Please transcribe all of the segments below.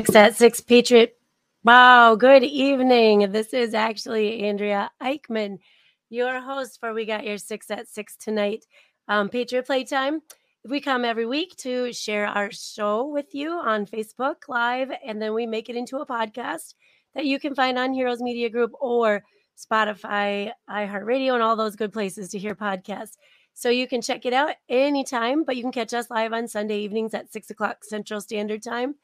Six at six Patriot. Wow, good evening. This is actually Andrea Eichmann, your host for We Got Your Six at Six tonight. Um, Patriot Playtime. We come every week to share our show with you on Facebook Live, and then we make it into a podcast that you can find on Heroes Media Group or Spotify, iHeartRadio, and all those good places to hear podcasts. So you can check it out anytime, but you can catch us live on Sunday evenings at six o'clock Central Standard Time.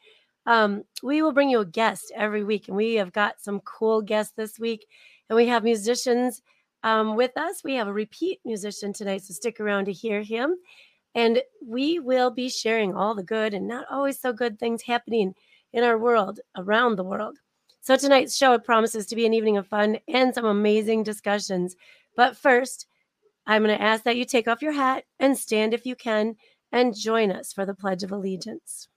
Um, we will bring you a guest every week, and we have got some cool guests this week, and we have musicians um, with us. We have a repeat musician tonight, so stick around to hear him. And we will be sharing all the good and not always so good things happening in our world, around the world. So tonight's show promises to be an evening of fun and some amazing discussions. But first, I'm going to ask that you take off your hat and stand if you can and join us for the Pledge of Allegiance.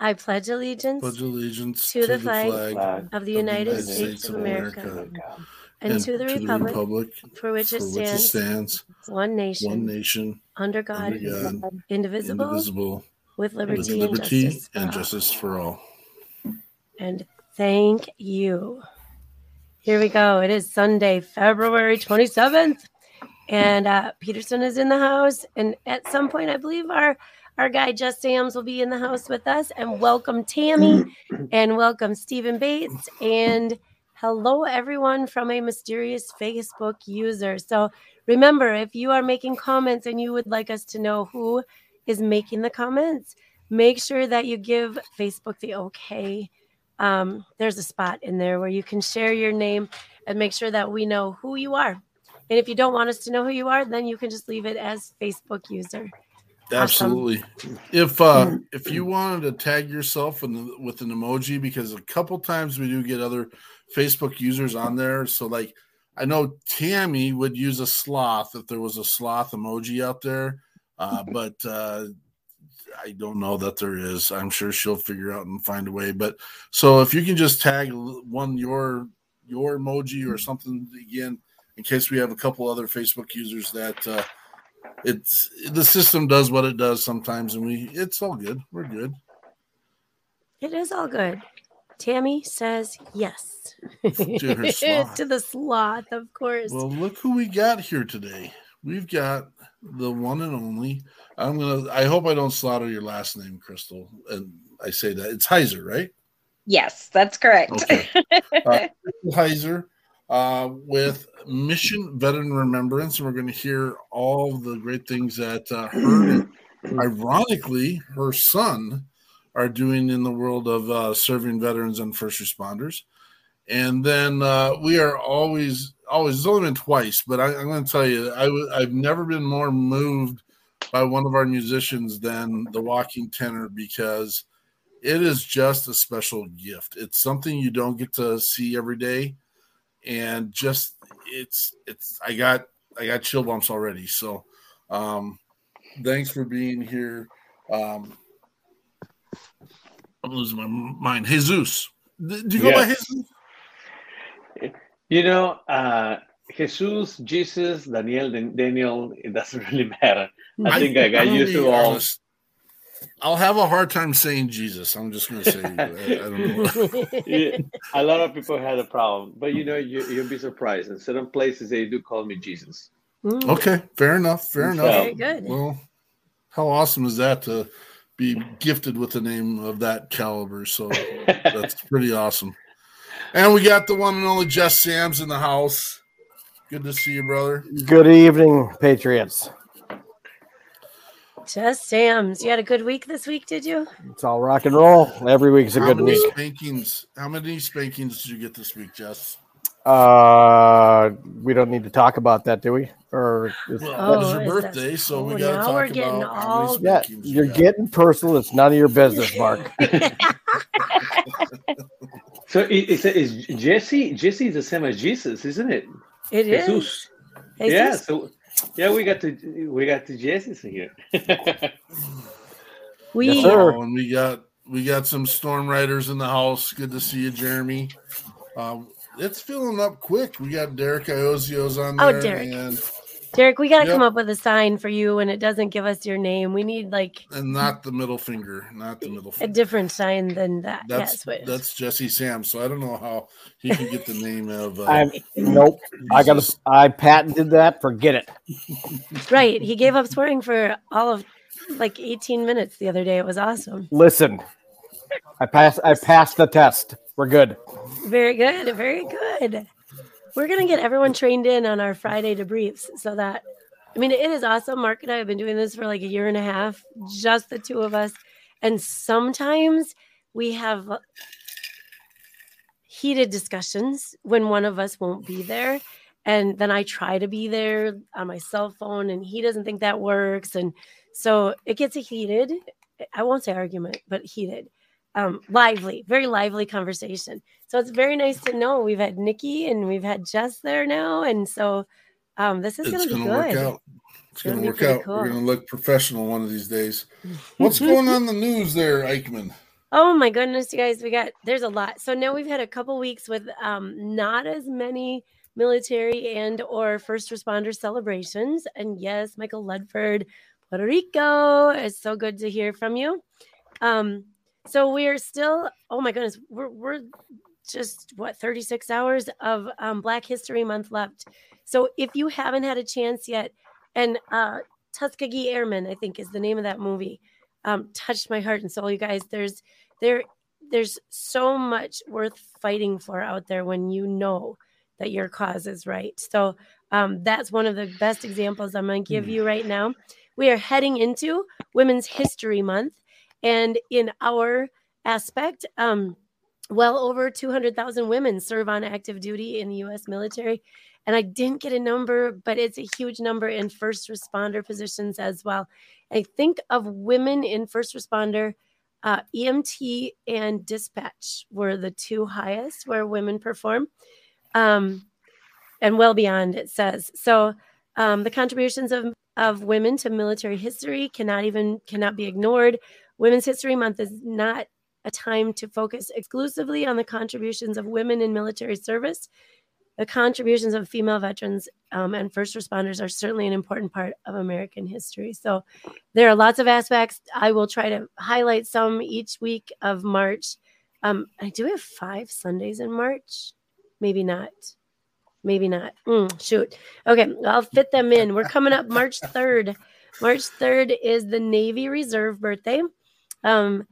I pledge allegiance, pledge allegiance to, the, flag, flag of the United, States, States, of America, America and, and, to, the, to republic, republic, for which it stands, which it stands one nation, one nation under God, under God indivisible, indivisible, with liberty, with liberty and, justice, and justice for all. And thank you. Here we go. It is Sunday, February 27th. And uh, Peterson is in the house. And at some point, I believe our our guy Jess Sams will be in the house with us. And welcome Tammy and welcome Stephen Bates. And hello everyone from a mysterious Facebook user. So remember, if you are making comments and you would like us to know who is making the comments, make sure that you give Facebook the okay. Um, there's a spot in there where you can share your name and make sure that we know who you are. And if you don't want us to know who you are, then you can just leave it as Facebook user. Absolutely. Awesome. If uh if you wanted to tag yourself the, with an emoji, because a couple times we do get other Facebook users on there. So like I know Tammy would use a sloth if there was a sloth emoji out there. Uh, but uh I don't know that there is. I'm sure she'll figure out and find a way. But so if you can just tag one your your emoji or something again, in case we have a couple other Facebook users that uh, it's the system does what it does sometimes, and we it's all good. We're good. It is all good. Tammy says yes to, to the sloth, of course. Well, look who we got here today. We've got the one and only. I'm gonna. I hope I don't slaughter your last name, Crystal. And I say that it's Heiser, right? Yes, that's correct. Okay. Uh, Heiser uh, with Mission Veteran Remembrance, and we're going to hear all the great things that uh, her, ironically, her son are doing in the world of uh, serving veterans and first responders. And then uh, we are always, always, it's only been twice, but I, am going to tell you, I w- I've never been more moved by one of our musicians than the Walking Tenor because it is just a special gift. It's something you don't get to see every day and just it's it's I got I got chill bumps already. So um thanks for being here. Um I'm losing my mind. Jesus. Do you go yes. by Jesus? You know, uh Jesus, Jesus, Daniel, Daniel, it doesn't really matter. I, I think I got used to all. Honest, I'll have a hard time saying Jesus. I'm just going to say I, I, don't know. yeah, a lot of people had a problem, but you know, you, will be surprised. In certain places, they do call me Jesus. Mm. Okay, fair enough. Fair enough. Very good. Well, how awesome is that to be gifted with a name of that caliber? So that's pretty awesome. And we got the one and only Jess Sams in the house. Good to see you, brother. Good evening, Patriots. Jess Sams. You had a good week this week, did you? It's all rock and roll. Every week's a how good week. Spankings. How many spankings did you get this week, Jess? Uh, we don't need to talk about that, do we? Or well, oh, it was your birthday, that, so we oh, got to talk about all... Yeah, you're you getting personal. It's none of your business, Mark. so is, is Jesse? Jesse is the same as Jesus, isn't it? It Jesus. is. Jesus. Yeah. So yeah, we got to we got the Jesse's here. we yes, and we got we got some storm riders in the house. Good to see you, Jeremy. Um, it's filling up quick. We got Derek Iozio's on there. oh, Derek. and Derek, we got to Yep. come up with a sign for you when it doesn't give us your name. We need like And not the middle finger, not the middle finger. a different sign than that. That's yes, wait. that's Jesse Sam. So I don't know how he can get the name of. Uh, I'm nope. I got Jesus. I patented that. Forget it. right. He gave up swearing for all of like 18 minutes the other day. It was awesome. Listen, I passed. I passed the test. We're good. Very good. Very good. We're going to get everyone trained in on our Friday debriefs so that, I mean, it is awesome. Mark and I have been doing this for like a year and a half, just the two of us. And sometimes we have heated discussions when one of us won't be there. And then I try to be there on my cell phone, and he doesn't think that works. And so it gets heated. I won't say argument, but heated, um, lively, very lively conversation. So it's very nice to know we've had Nikki and we've had Jess there now, and so um, this is going to be going to work out. It's gonna going to work out. We're going to look professional one of these days. What's going on in the news there, Eichmann? Oh my goodness, you guys, we got there's a lot. So now we've had a couple weeks with um not as many military and or first responder celebrations. And yes, Michael Ledford, Puerto Rico. It's so good to hear from you. Um, so we're still, oh my goodness, we're we're just what 36 hours of um, Black History Month left. So if you haven't had a chance yet, and uh Tuskegee Airmen, I think is the name of that movie um, touched my heart and soul. You guys, there's there there's so much worth fighting for out there when you know that your cause is right. So um, that's one of the best examples I'm going to give you right now. We are heading into Women's History Month, and in our aspect, um, well over 200,000 women serve on active duty in the U.S. military. And I didn't get a number, but it's a huge number in first responder positions as well. I think of women in first responder, uh, EMT and dispatch were the two highest where women perform, um, and well beyond, it says. So um, the contributions of, of women to military history cannot even cannot be ignored. Women's History Month is not a time to focus exclusively on the contributions of women in military service. The contributions of female veterans um, and first responders are certainly an important part of American history. So there are lots of aspects. I will try to highlight some each week of March. Um, I do have five Sundays in March. Maybe not. Maybe not. Mm, shoot. Okay, I'll fit them in. We're coming up March 3rd. March 3rd is the Navy Reserve birthday. Um,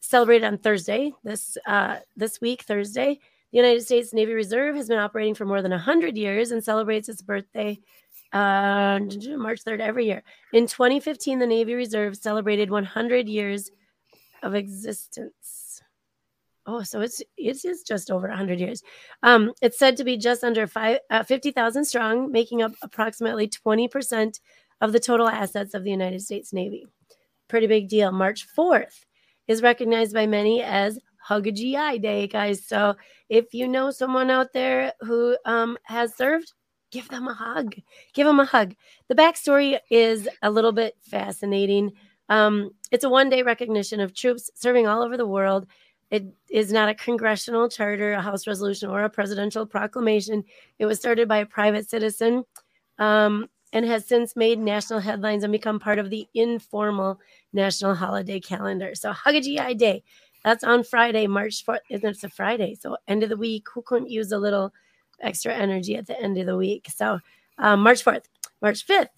celebrated on Thursday, this uh, this week, Thursday. The United States Navy Reserve has been operating for more than 100 years and celebrates its birthday uh, March 3rd every year. In 2015, the Navy Reserve celebrated 100 years of existence. Oh, so it's it is just over 100 years. Um, it's said to be just under five, uh, 50,000 strong, making up approximately 20% of the total assets of the United States Navy. Pretty big deal. March 4th is recognized by many as Hug a GI Day, guys. So if you know someone out there who um, has served, give them a hug. Give them a hug. The backstory is a little bit fascinating. Um, it's a one day recognition of troops serving all over the world. It is not a congressional charter, a House resolution, or a presidential proclamation. It was started by a private citizen um, and has since made national headlines and become part of the informal national holiday calendar. So, Hug a Day. That's on Friday, March 4th. And it's a Friday. So, end of the week. Who couldn't use a little extra energy at the end of the week? So, um, March 4th, March 5th,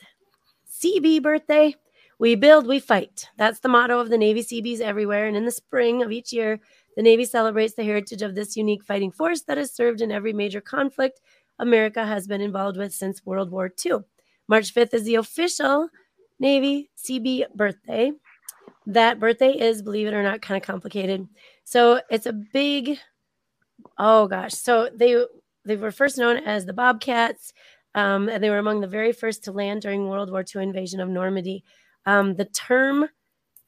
Seabee birthday. We build, we fight. That's the motto of the Navy Seabees everywhere. And in the spring of each year, the Navy celebrates the heritage of this unique fighting force that has served in every major conflict America has been involved with since World War II. March 5th is the official Navy Seabee birthday. That birthday is, believe it or not, kind of complicated. So it's a big, oh gosh. So they they were first known as the Bobcats, um, and they were among the very first to land during World War II invasion of Normandy. Um, the term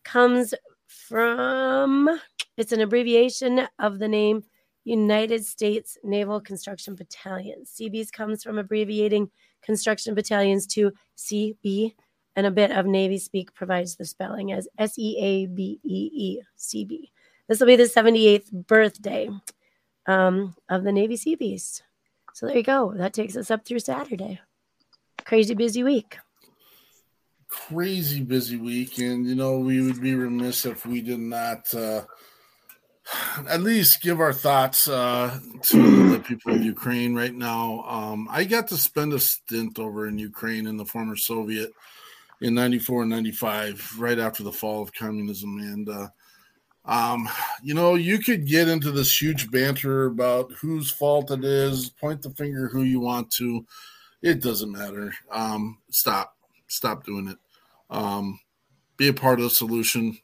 comes from it's an abbreviation of the name United States Naval Construction Battalion. CBs comes from abbreviating construction battalions to CB, and a bit of Navy speak provides the spelling as S E A B E E, CB. This will be the 78th birthday um, of the Navy Seabees. So there you go. That takes us up through Saturday. crazy busy week. Crazy busy week, and you know we would be remiss if we did not uh, at least give our thoughts uh, to the people of Ukraine right now. Um, I got to spend a stint over in Ukraine in the former Soviet in 94 and 95, right after the fall of communism. And, uh, um, you know, you could get into this huge banter about whose fault it is, point the finger who you want to. It doesn't matter. Um, stop. Stop doing it. Um, be a part of the solution.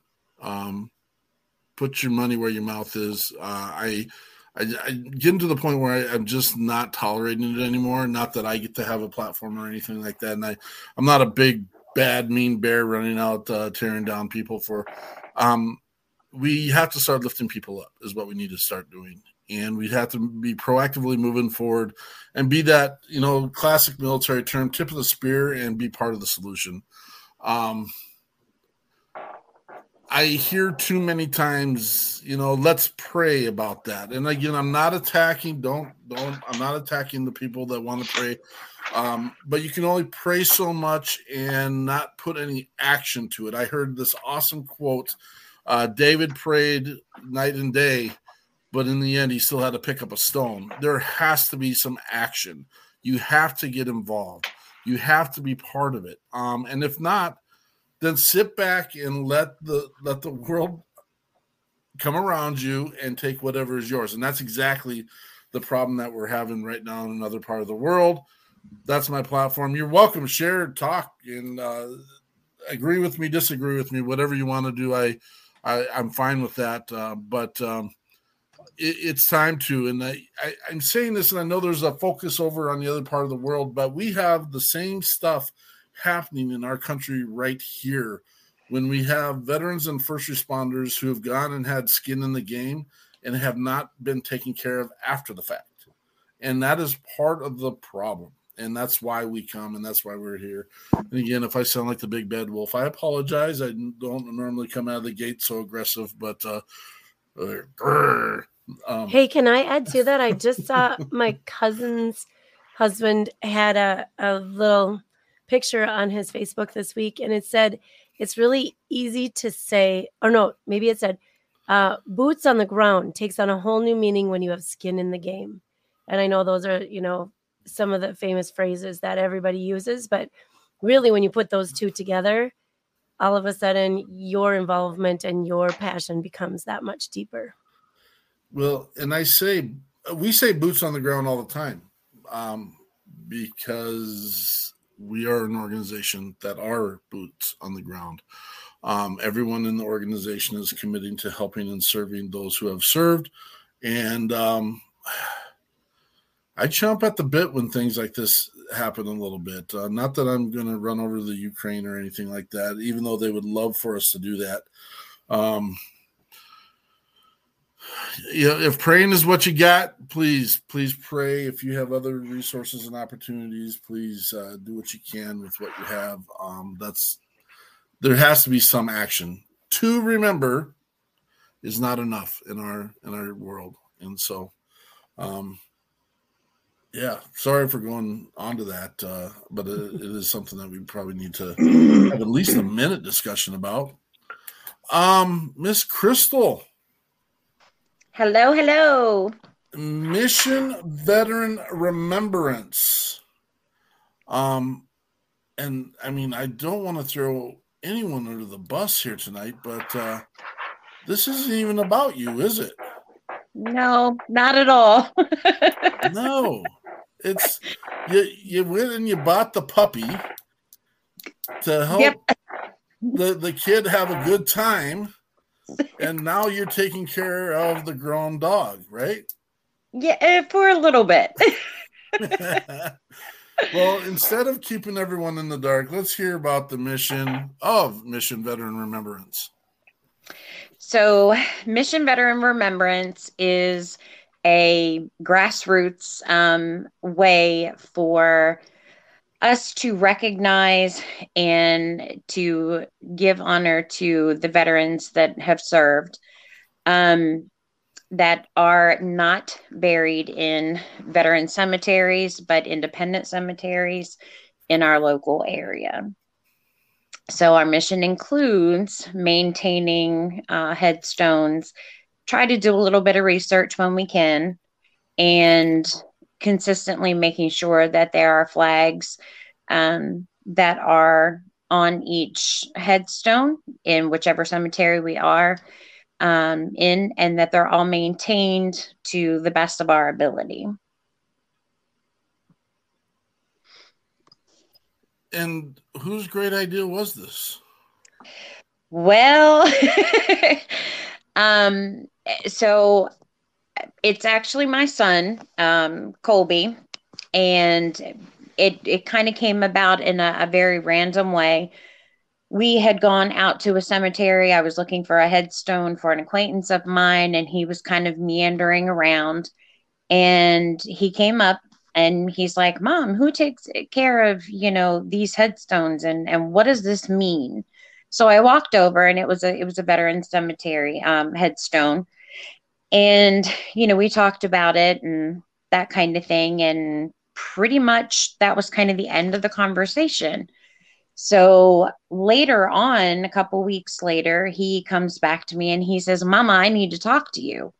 Put your money where your mouth is. Uh, I, I, I get to the point where I, am just not tolerating it anymore. Not that I get to have a platform or anything like that, and I, I'm not a big bad mean bear running out uh, tearing down people for. Um, we have to start lifting people up is what we need to start doing and we have to be proactively moving forward and be that you know classic military term tip of the spear and be part of the solution um, I hear too many times, you know, let's pray about that. And again, I'm not attacking, don't, don't, I'm not attacking the people that want to pray. Um, but you can only pray so much and not put any action to it. I heard this awesome quote uh, David prayed night and day, but in the end, he still had to pick up a stone. There has to be some action. You have to get involved, you have to be part of it. Um, and if not, then sit back and let the let the world come around you and take whatever is yours. And that's exactly the problem that we're having right now in another part of the world. That's my platform. You're welcome. Share, talk, and uh, agree with me, disagree with me, whatever you want to do. I, I am fine with that. Uh, but um, it, it's time to, and I, I, I'm saying this, and I know there's a focus over on the other part of the world, but we have the same stuff happening in our country right here when we have veterans and first responders who have gone and had skin in the game and have not been taken care of after the fact. And that is part of the problem. And that's why we come and that's why we're here. And again, if I sound like the big bad wolf, I apologize. I don't normally come out of the gate so aggressive, but uh, uh um, hey, can I add to that? I just saw my cousin's husband had a, a little picture on his Facebook this week, and it said it's really easy to say, or no, maybe it said uh, boots on the ground takes on a whole new meaning when you have skin in the game. And I know those are, you know, some of the famous phrases that everybody uses, but really, when you put those two together, all of a sudden your involvement and your passion becomes that much deeper. Well, and I say, we say boots on the ground all the time um, because we are an organization that are boots on the ground. Um, everyone in the organization is committing to helping and serving those who have served. And um, I chomp at the bit when things like this happen a little bit. Uh, not that I'm going to run over the Ukraine or anything like that, even though they would love for us to do that. Um, know, if praying is what you got, please, please pray. If you have other resources and opportunities, please uh, do what you can with what you have. Um, that's there has to be some action. To remember is not enough in our in our world, and so, um, yeah. Sorry for going on to that, uh, but it, it is something that we probably need to have at least a minute discussion about. Um, Miss Crystal. Hello, hello. Mission Veteran Remembrance. Um, and I mean, I don't want to throw anyone under the bus here tonight, but uh, this isn't even about you, is it? No, not at all. no, it's you. You went and you bought the puppy to help yep. the the kid have a good time and now you're taking care of the grown dog, right? Yeah, eh, for a little bit. well, instead of keeping everyone in the dark, let's hear about the mission of Mission Veteran Remembrance. So, Mission Veteran Remembrance is a grassroots um, way for us to recognize and to give honor to the veterans that have served um, that are not buried in veteran cemeteries, but independent cemeteries in our local area. So, our mission includes maintaining uh, headstones, try to do a little bit of research when we can, and consistently making sure that there are flags um, that are on each headstone in whichever cemetery we are um, in, and that they're all maintained to the best of our ability. And whose great idea was this? Well, um, so it's actually my son, um, Colby, and it it kind of came about in a, a very random way. We had gone out to a cemetery. I was looking for a headstone for an acquaintance of mine, and he was kind of meandering around. And he came up and he's like, "Mom, who takes care of you know these headstones, and and what does this mean?" So I walked over, and it was a it was a veteran cemetery um, headstone, and you know we talked about it and that kind of thing, and pretty much that was kind of the end of the conversation. So later on, a couple weeks later, he comes back to me and he says, Mama, I need to talk to you.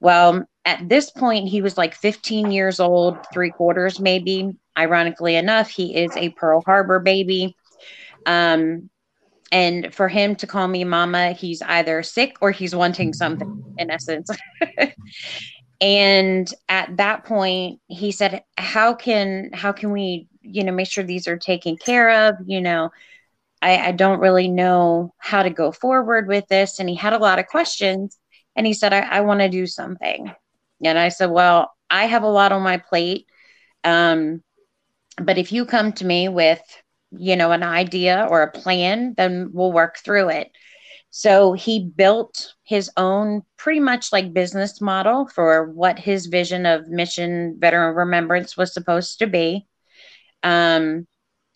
Well, at this point, he was like 15 years old, three quarters maybe. Ironically enough, he is a Pearl Harbor baby. Um, and for him to call me mama, he's either sick or he's wanting something, in essence. and at that point he said how can how can we you know make sure these are taken care of? You know I, I don't really know how to go forward with this. And he had a lot of questions and he said i, I want to do something. And i said well i have a lot on my plate um, but if you come to me with you know an idea or a plan then we'll work through it so he built his own pretty much like business model for what his vision of mission veteran remembrance was supposed to be. Um,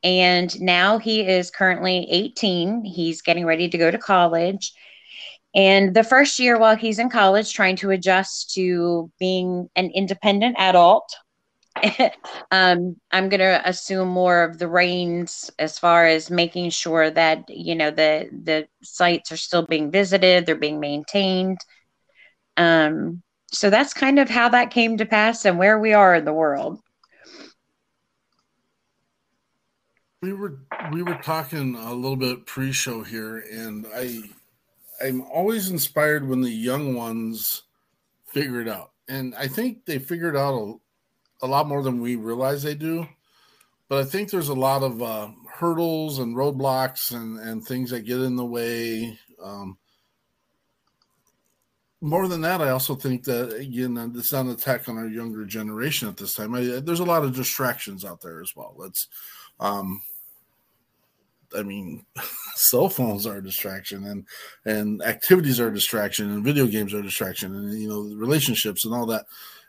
and now he is currently 18. He's getting ready to go to college. And the first year while he's in college, trying to adjust to being an independent adult, um, I'm going to assume more of the reins as far as making sure that you know the the sites are still being visited, they're being maintained. Um, so that's kind of how that came to pass and where we are in the world. We were we were talking a little bit pre-show here, and I I'm always inspired when the young ones figure it out, and I think they figured out a a lot more than we realize they do. But I think there's a lot of uh, hurdles and roadblocks and, and things that get in the way. Um, more than that, I also think that again, it's not an attack on our younger generation at this time. I, there's a lot of distractions out there as well. Let's, um, I mean, cell phones are a distraction, and and activities are a distraction, and video games are a distraction, and you know, relationships and all that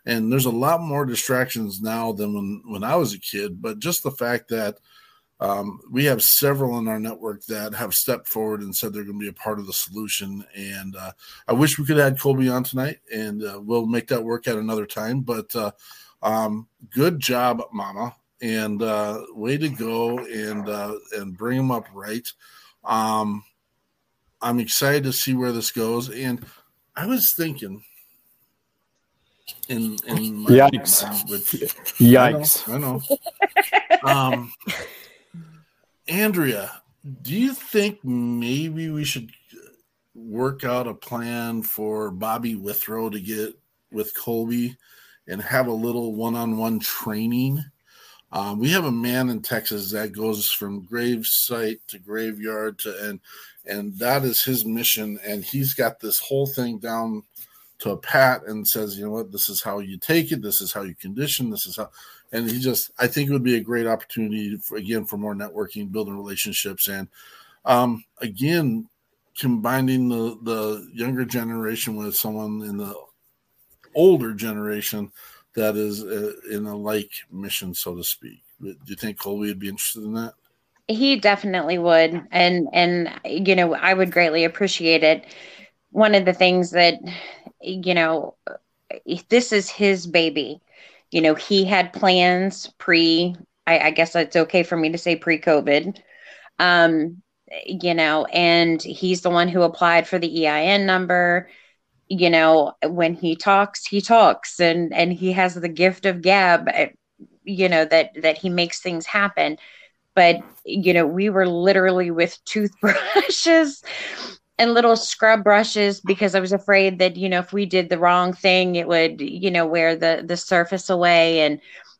and there's a lot more distractions now than when when I was a kid. But just the fact that um, we have several in our network that have stepped forward and said they're going to be a part of the solution. And uh, I wish we could add Colby on tonight, and uh, we'll make that work at another time. But uh, um, good job, Mama, and uh, way to go, and uh, and bring them up right. Um, I'm excited to see where this goes, and I was thinking in in my, yikes. yikes. I know, I know. um andrea do you think maybe we should work out a plan for bobby withrow to get with colby and have a little one-on-one training? Um, we have a man in texas that goes from grave site to graveyard to and and that is his mission and he's got this whole thing down to a pat and says, you know what, this is how you take it, this is how you condition, this is how, and he just, I think it would be a great opportunity for, again for more networking, building relationships, and um, again, combining the the younger generation with someone in the older generation that is uh, in a like mission, so to speak. Do you think Colby would be interested in that? He definitely would, and and you know, I would greatly appreciate it. One of the things that you know, this is his baby. You know, he had plans pre I, I guess it's okay for me to say pre-COVID. Um, you know, and he's the one who applied for the EIN number. You know, when he talks, he talks, and and he has the gift of gab. Eh, you know that that he makes things happen. But you know, we were literally with toothbrushes and little scrub brushes because I was afraid that you know if we did the wrong thing, it would you know wear the the surface away. And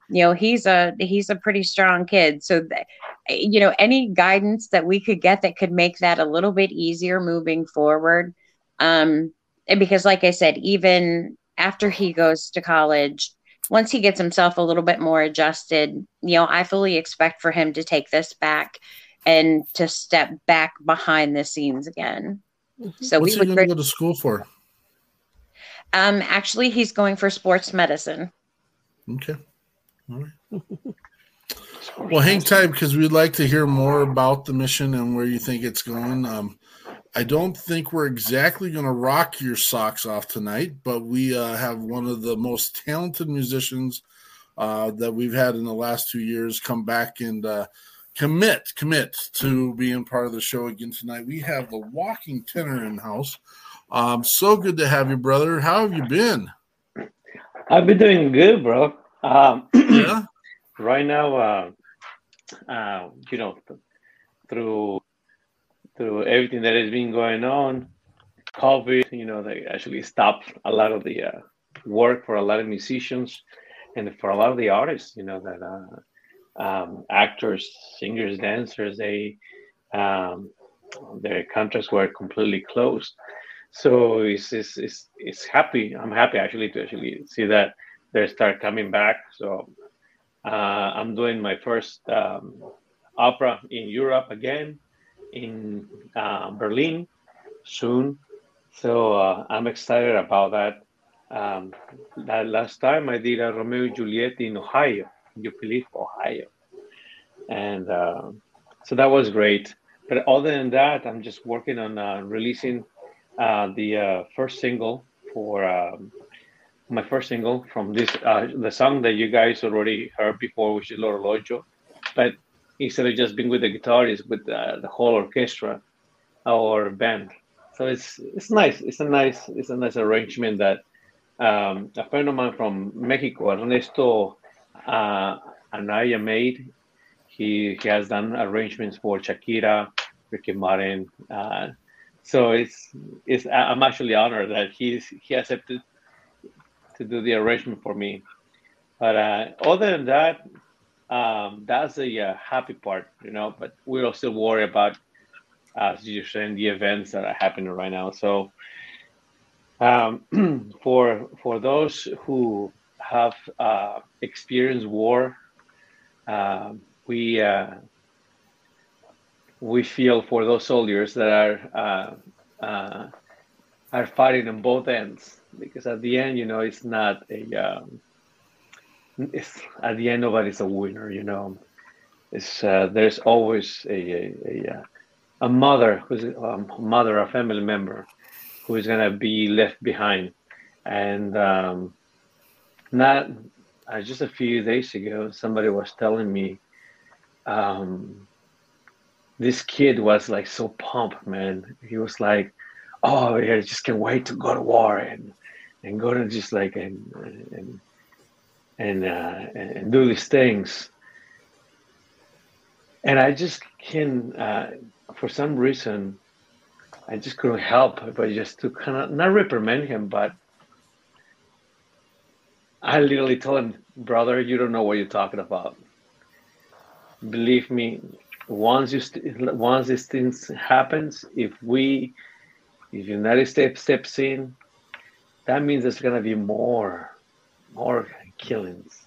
you know he's a he's a pretty strong kid. So th- you know any guidance that we could get that could make that a little bit easier moving forward um and because like i said even after he goes to college once he gets himself a little bit more adjusted you know i fully expect for him to take this back and to step back behind the scenes again mm-hmm. so What's we would go to school for um actually he's going for sports medicine okay All right. well, hang tight because we'd like to hear more about the mission and where you think it's going. Um, I don't think we're exactly going to rock your socks off tonight, but we uh, have one of the most talented musicians uh, that we've had in the last two years come back and uh, commit commit to being part of the show again tonight. We have the Walking Tenor in house. Um, so good to have you, brother. How have you been? I've been doing good, bro. Um, yeah. Right now, uh, uh, you know, through through everything that has been going on, COVID, you know, they actually stopped a lot of the uh, work for a lot of musicians and for a lot of the artists, you know, that uh, um, actors, singers, dancers, they um, their contracts were completely closed. So it's, it's, it's, it's happy. I'm happy actually to actually see that they start coming back. So uh, I'm doing my first um, opera in Europe again, in uh, Berlin soon. So uh, I'm excited about that. Um, that last time I did a Romeo and Juliet in Ohio, Puyallup, Ohio, and uh, so that was great. But other than that, I'm just working on uh, releasing uh, the first single for um, my first single from this uh, the song that you guys already heard before, which is L'Orologio. But instead of just being with the guitar, it's with uh, the whole orchestra or band. So it's it's nice. It's a nice it's a nice arrangement that um, a friend of mine from Mexico, Ernesto uh, Anaya, made. He he has done arrangements for Shakira, Ricky Martin. Uh, so it's it's I'm actually honored that he's he accepted to do the arrangement for me. But uh, other than that, um, that's the uh, happy part, you know. But we're still worried about, as you're saying, the events that are happening right now. So, um, for for those who have uh, experienced war, uh, we uh, we feel for those soldiers that are uh, are fighting on both ends because at the end, you know, it's not a. Um, it's at the end nobody's a winner. You know, it's uh, there's always a a, a, uh, a mother who's a um, mother, a family member, who is gonna be left behind, and um, not uh, just a few days ago, somebody was telling me. Um, this kid was like so pumped, man. He was like, "Oh yeah, I just can't wait to go to war," and and go to just like and and and, uh, and do these things. And I just can, uh, for some reason, I just couldn't help but just to kind of not reprimand him, but I literally told him, brother, you don't know what you're talking about. Believe me, once you st- once this thing happens, if we, if United States steps in, that means there's going to be more, more killings.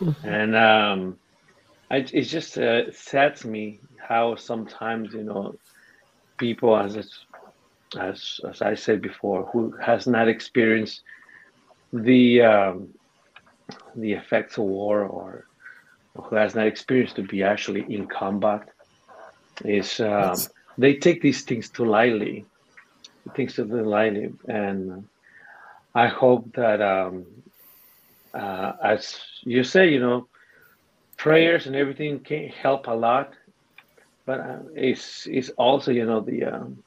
Mm-hmm. And um, I, it just uh, sets me how sometimes, you know, people, as, as, as I said before, who has not experienced the, um, the effects of war or who has not experienced to be actually in combat is um, they take these things too lightly things too lightly. And I hope that, um, uh, as you say, you know, prayers and everything can help a lot, but uh, it's it's also you know the um,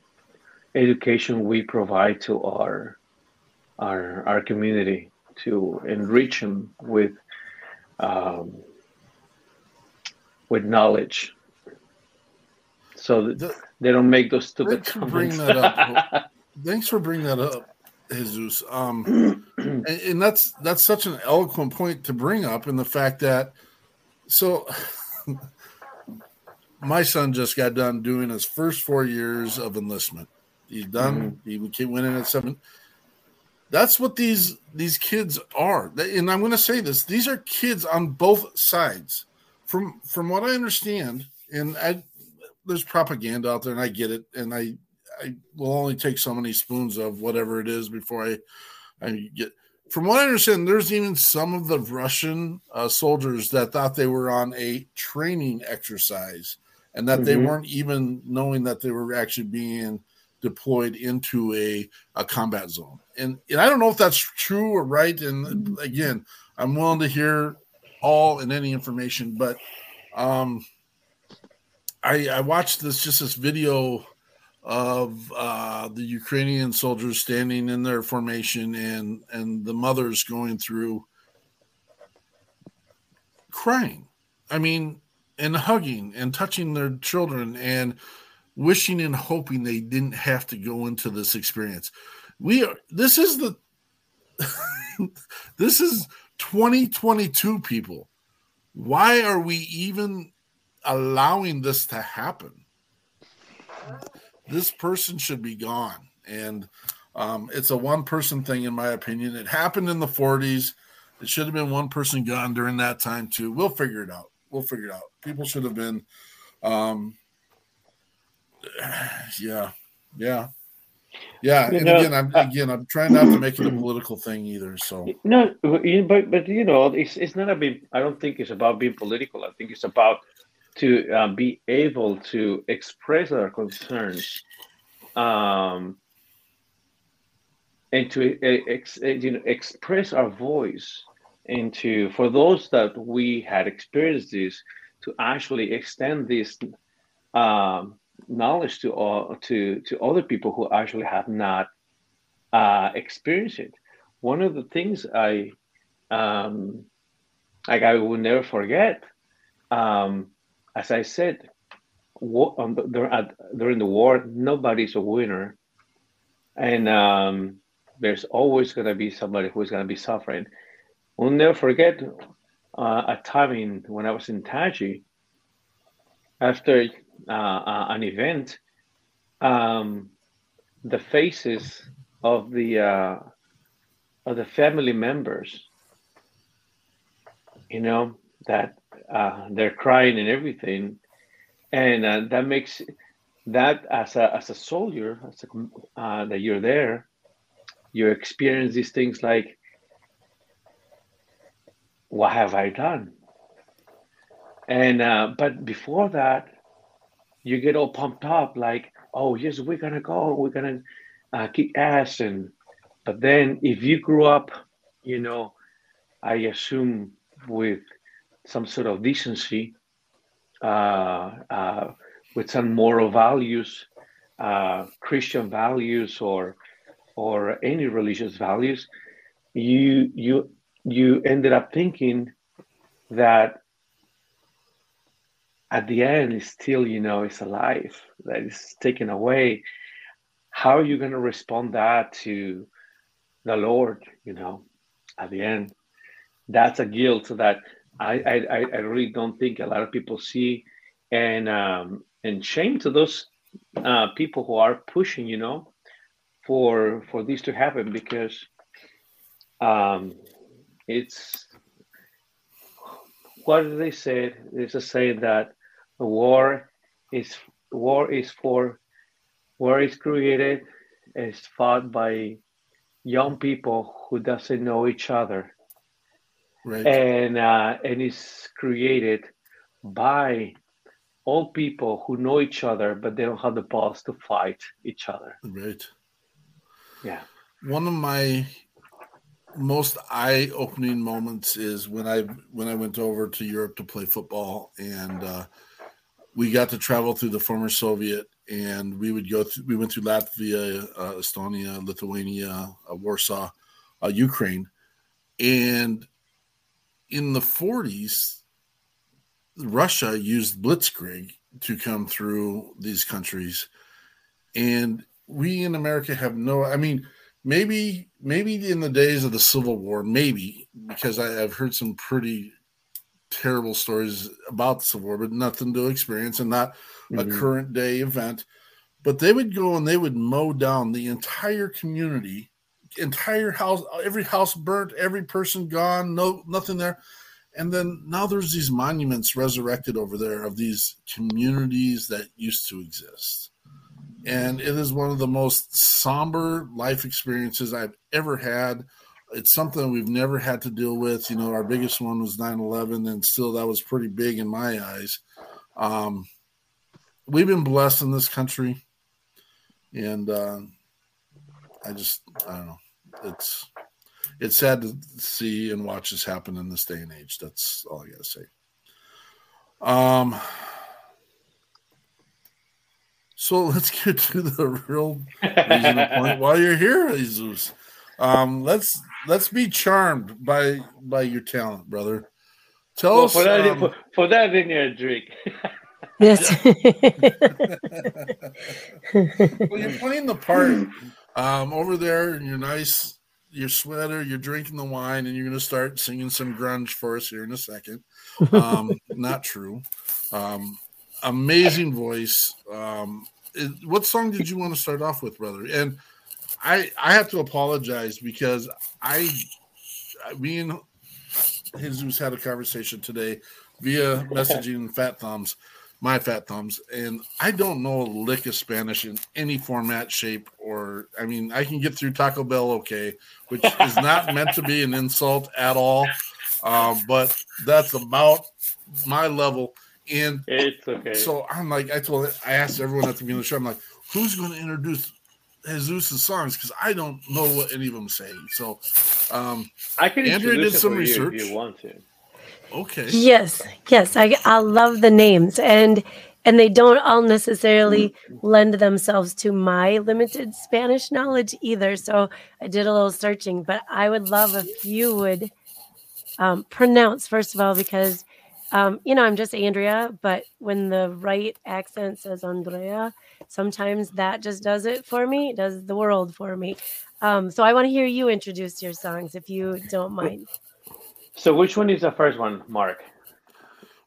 education we provide to our our our community to enrich them with um, with knowledge, so that the, they don't make those stupid comments. Thanks for bringing that up, Jesus. Um, and, and that's that's such an eloquent point to bring up, in the fact that so. my son just got done doing his first four years of enlistment. He's done. Mm-hmm. He went in at seven. That's what these these kids are, and I'm going to say this: these are kids on both sides. From from what I understand, and I, there's propaganda out there, and I get it, and I I will only take so many spoons of whatever it is before I I get. From what I understand, there's even some of the Russian uh, soldiers that thought they were on a training exercise, and that mm-hmm. they weren't even knowing that they were actually being deployed into a, a combat zone. And, and I don't know if that's true or right. And again, I'm willing to hear all and any information, but um, I, I watched this just this video of uh, the Ukrainian soldiers standing in their formation and and the mothers going through crying. I mean, and hugging and touching their children and wishing and hoping they didn't have to go into this experience. We are this is the this is 2022 people. Why are we even allowing this to happen? This person should be gone. And um, it's a one person thing, in my opinion. It happened in the 40s. It should have been one person gone during that time, too. We'll figure it out. We'll figure it out. People should have been um, yeah, yeah, yeah. You and know, again, I'm again, I'm trying not to make it a political thing either. So no, but but you know, it's it's not about. I don't think it's about being political. I think it's about to uh, be able to express our concerns, um, and to ex, you know express our voice, and to for those that we had experienced this, to actually extend this. Um, knowledge to all to to other people who actually have not uh, experienced it. One of the things I um, like I will never forget, um, as I said, um, during the war, nobody's a winner, and um, there's always going to be somebody who's going to be suffering. We'll never forget uh, a time in, when I was in Taji, after uh, uh, an event, um, the faces of the uh, of the family members, you know, that uh, they're crying and everything, and uh, that makes that as a as a soldier, as a, uh, that you're there, you experience these things like, what have I done? And uh, but before that, you get all pumped up like, oh yes, we're gonna go, we're gonna uh, kick ass, and but then if you grew up, you know, I assume with some sort of decency, uh, uh, with some moral values, uh, Christian values, or or any religious values, you you you ended up thinking that at the end it's still you know it's alive that is taken away. How are you going to respond that to the lord you know at the end? That's a guilt that i i, I really don't think a lot of people see. And um and shame to those uh, people who are pushing you know for for this to happen because um it's what did they say? There's a saying that war is war is for war is created is fought by young people who doesn't know each other. Right. And uh, and is created by old people who know each other but they don't have the balls to fight each other. Right. Yeah. One of my most eye-opening moments is when I when I went over to Europe to play football, and uh, we got to travel through the former Soviet, and we would go through. We went through Latvia, uh, Estonia, Lithuania, uh, Warsaw, uh, Ukraine, and in the 40s, Russia used blitzkrieg to come through these countries, and we in America have no. I mean maybe maybe in the days of the Civil War, maybe because I, have heard some pretty terrible stories about the Civil War, but nothing to experience and not mm-hmm. a current day event. But they would go and they would mow down the entire community, entire house, every house burnt, every person gone, no nothing there. And then now there's these monuments resurrected over there of these communities that used to exist and it is one of the most somber life experiences I've ever had. It's something we've never had to deal with. You know, our biggest one was 9 11, and still that was pretty big in my eyes. Um, we've been blessed in this country, and uh, I just, I don't know. It's, it's sad to see and watch this happen in this day and age. That's all I got to say. Um, so let's get to the real reason point why you're here, Jesus. Um, let's let's be charmed by by your talent, brother. Tell well, us for that, um, for, for that in your drink. yes. well, you're playing the part um, over there in your nice your sweater. You're drinking the wine, and you're going to start singing some grunge for us here in a second. Um, not true. Um, amazing voice. Um, what song did you want to start off with, brother? And I I have to apologize because I me and Jesus had a conversation today via messaging Fat Thumbs, my Fat Thumbs, and I don't know a lick of Spanish in any format, shape, or I mean I can get through Taco Bell okay, which is not meant to be an insult at all, uh, but that's about my level. And it's okay. So I'm like, I told, I asked everyone at the beginning of the show, I'm like, who's going to introduce Jesus' songs? Because I don't know what any of them say. So, um, I can. Andrea did some research. If you want to. Okay. Yes, yes, I I love the names and and they don't all necessarily mm-hmm. lend themselves to my limited Spanish knowledge either. So I did a little searching, but I would love if you would um, pronounce first of all because um, you know, I'm just Andrea, but when the right accent says Andrea, sometimes that just does it for me, does the world for me. Um, so I want to hear you introduce your songs if you don't mind. So, which one is the first one, Mark?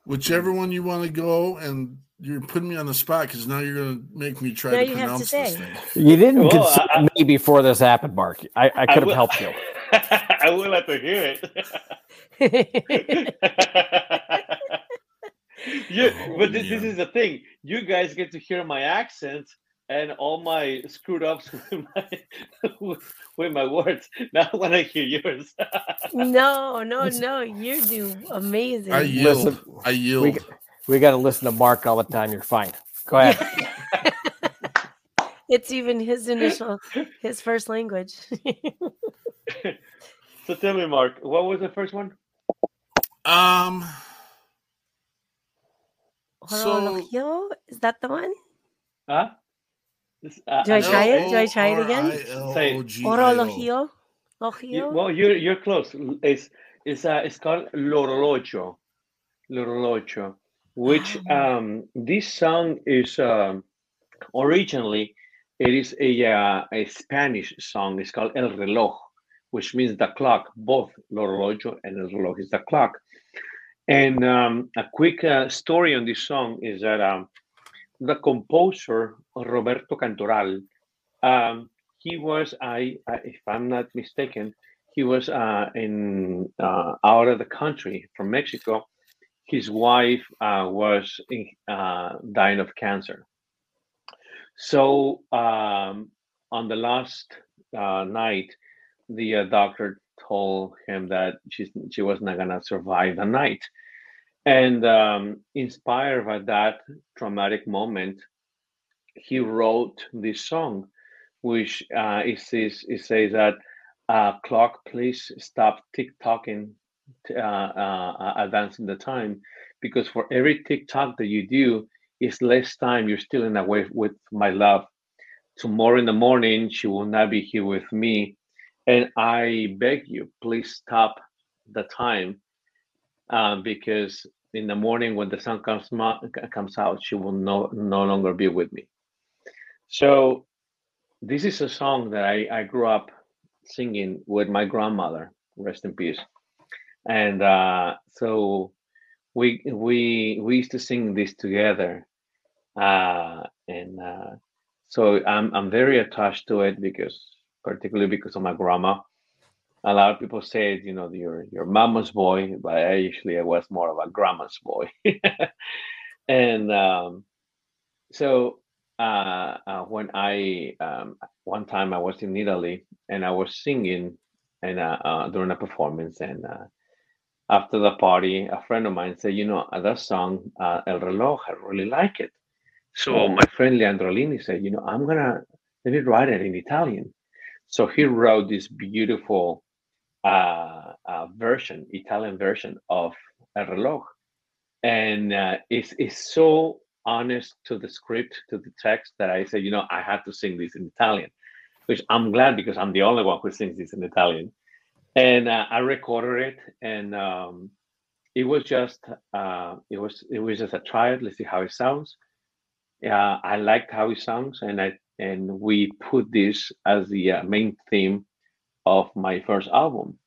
Whichever one you want to go, and you're putting me on the spot because now you're going to make me try now to pronounce to this thing. You didn't well, consult I, me before this happened, Mark. I, I could I have helped you. I will have to hear it. yeah, oh, but this, this, is the thing. You guys get to hear my accent and all my screwed ups with my with my words. Now when I hear yours. no, no, no. You do amazing. I yield. Listen, I yield. We, we got to listen to Mark all the time. You're fine. Go ahead. It's even his initial, his first language. so tell me, Mark, what was the first one? Um. Horologio? Is that the one? Huh? This, uh, Do I try it? Do I try it again? Say Horologio. You, well, you're you're close. It's it's uh, it's called L'Orologio. L'Orologio, which oh. um this song is um originally it is a uh, a Spanish song. It's called El Reloj, which means the clock. Both L'Orologio and El Reloj is the clock. And um, a quick uh, story on this song is that um, the composer Roberto Cantoral, um, he was, I, I, if I'm not mistaken, he was uh, in uh, out of the country from Mexico. His wife uh, was in, uh, dying of cancer. So um, on the last uh, night, the doctor told him that she's, she was not to survive the night. And um, inspired by that traumatic moment, he wrote this song, which uh, it, says, it says that uh, clock, please stop tick tocking, uh, uh, advancing the time, because for every tick tock that you do, is less time you're still in a way with my love. Tomorrow in the morning, she will not be here with me. And I beg you, please stop the time uh, because in the morning when the sun comes comes out, she will no no longer be with me. So this is a song that I, I grew up singing with my grandmother, rest in peace. And uh, so we we we used to sing this together, uh, and uh, so I'm I'm very attached to it because particularly because of my grandma a lot of people say, you know, you're your mama's boy, but I actually I was more of a grandma's boy. and um, so uh, uh, when I um, one time I was in Italy and I was singing and uh, uh during a performance and uh, after the party, a friend of mine said, you know, that song uh, El Reloj, I really like it. So oh. my friend Leandrolini said, you know, I'm gonna let me write it in Italian. So he wrote this beautiful uh, uh, version, Italian version of El Reloj. And uh, it's, it's so honest to the script, to the text, that I said, you know, I had to sing this in Italian, which I'm glad because I'm the only one who sings this in Italian. And uh, I recorded it, and um, it was just uh, it was it was just a trial. Let's see how it sounds. Uh, I liked how it sounds, and I and we put this as the uh, main theme of my first album.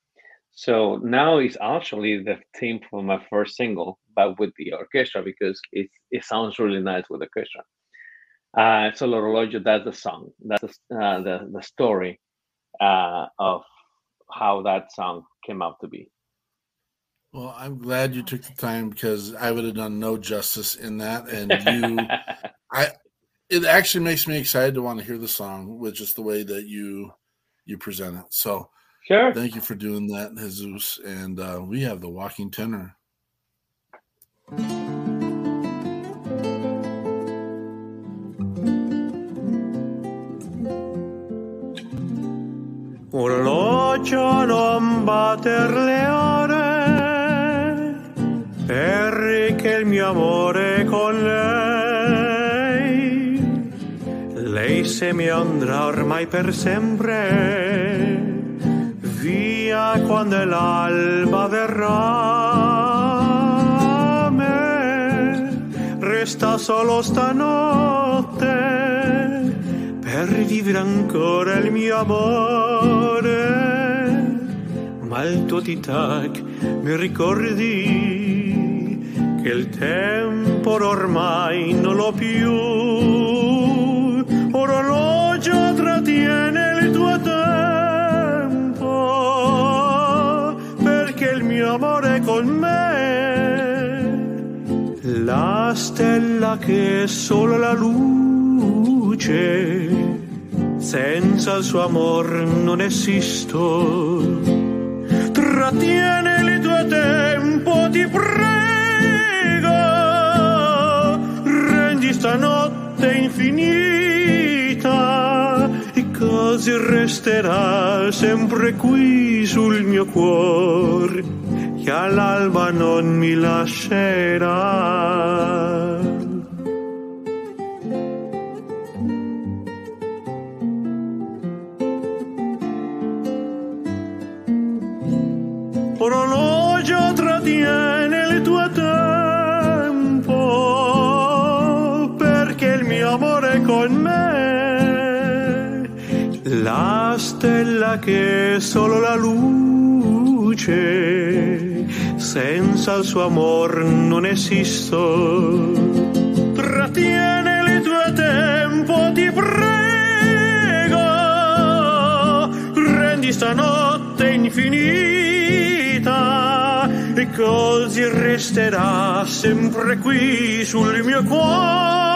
So now it's actually the theme for my first single, but with the orchestra because it it sounds really nice with the orchestra. Uh, so L'Orologio, that's the song. That's uh, the the story uh, of how that song came out to be. Well, I'm glad you took the time because I would have done no justice in that, and you, I, it actually makes me excited to want to hear the song with just the way that you you present it. So sure. Thank you for doing that, Jesus. And uh, we have the walking tenor. What Orologio non batter le ore. Perché il mio amore con lei. Lei se mi andrà ormai per sempre. Via quando l'alba verrà resta solo stanotte per vivere ancora il mio amore ma il tuo tic-tac mi ricordi che il tempo ormai non l'ho più. Orologio trattiene il tuo tempo perché il mio amore con me. La stella che è solo la luce senza il suo amor non esisto trattiene il tuo tempo ti prego rendi stanotte infinita così resterà sempre qui sul mio cuore che all'alba non mi lascerà. La stella che è solo la luce, senza il suo amor non esisto. Trattiene il tuo tempo, ti prego, rendi stanotte infinita e così resterà sempre qui sul mio cuore.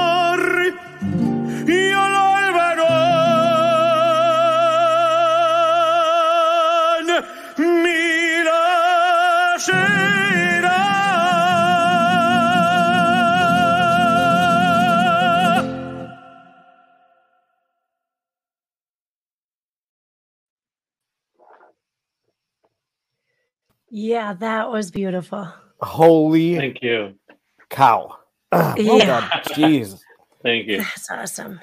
Yeah, that was beautiful. Holy Thank you. cow. well Yeah. done. Jeez. Thank you. That's awesome.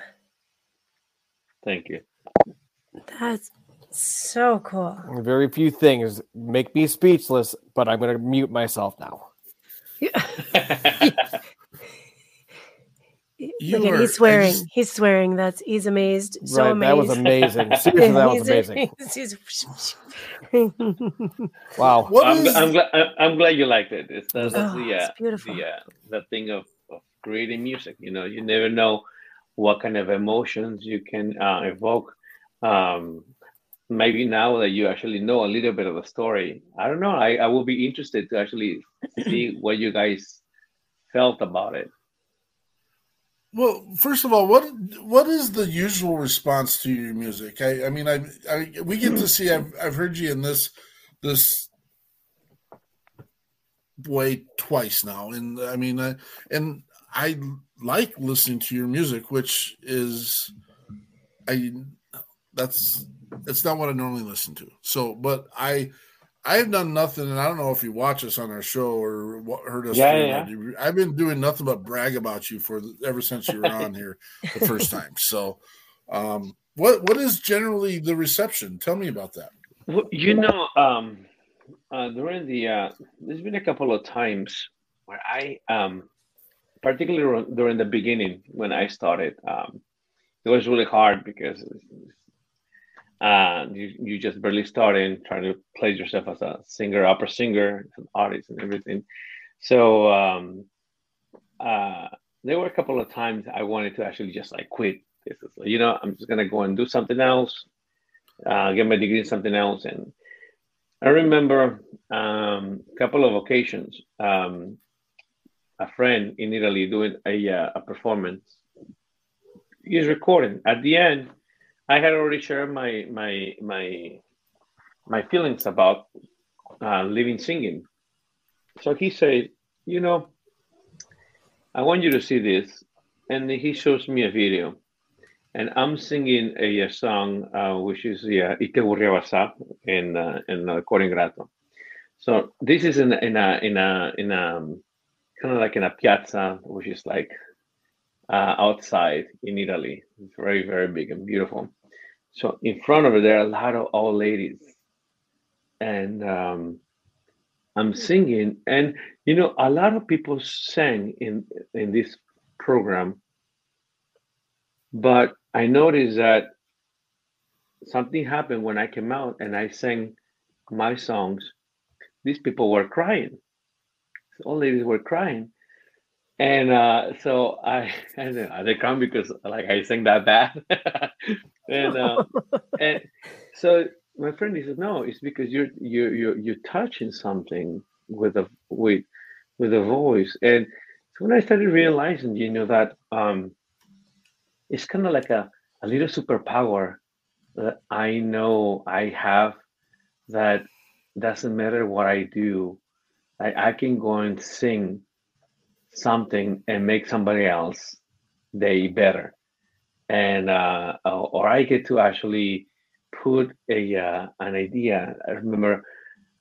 Thank you. That's so cool. Very few things make me speechless, but I'm going to mute myself now. You Look at are- he's swearing. just- He's swearing. That's he's amazed. So right, amazed. that was amazing. Seriously, that was He's- amazing. he's- Wow. What I'm, is- I'm, glad, I'm glad you liked it. It's, that's Oh, the, it's uh, beautiful. the, uh, the thing of, of creating music. You know, you never know what kind of emotions you can uh, evoke. Um, maybe now that you actually know a little bit of the story, I don't know. I, I will be interested to actually see what you guys felt about it. Well, first of all, what what is the usual response to your music? I, I mean, I, I we get to see. I've I've heard you in this this way twice now, and I mean, I, and I like listening to your music, which is I that's that's not what I normally listen to. So, but I I have done nothing, and I don't know if you watch us on our show or what, heard us. Yeah, yeah. I've been doing nothing but brag about you for ever since you were on here the first time. So, um, what what is generally the reception? Tell me about that. Well, you know, um, uh, during the uh, there's been a couple of times where I, um, particularly during the beginning when I started, um, it was really hard because uh, you you just barely starting trying to place yourself as a singer, opera singer, an artist, and everything. So um, uh, there were a couple of times I wanted to actually just like quit. This is, you know, I'm just gonna go and do something else uh, get my degree in something else. And I remember um, a couple of occasions, um, a friend in Italy doing a, uh, a performance. He's recording. At the end, I had already shared my my my my feelings about uh, living singing. So he said, you know, I want you to see this, and he shows me a video and I'm singing a, a song uh, which is yeah, Ite Basà in uh, in uh, Cor Ingrato. So this is in in a in a in a kind of like in a piazza, which is like uh, outside in Italy. It's very very big and beautiful. So in front of it, there are a lot of old ladies, and um, I'm singing, and you know, a lot of people sang in in this program but I noticed that something happened when I came out and I sang my songs. These people were crying. All ladies were crying. And uh, so I, I don't they come because like I sing that bad. and uh, and so my friend he said, no, it's because you're you're you're you're touching something with a with with a voice. And so when I started realizing, you know, that um it's kind of like a, a little superpower that I know I have that doesn't matter what I do, I, I can go and sing something and make somebody else day better. And uh, or I get to actually put a uh, an idea. I remember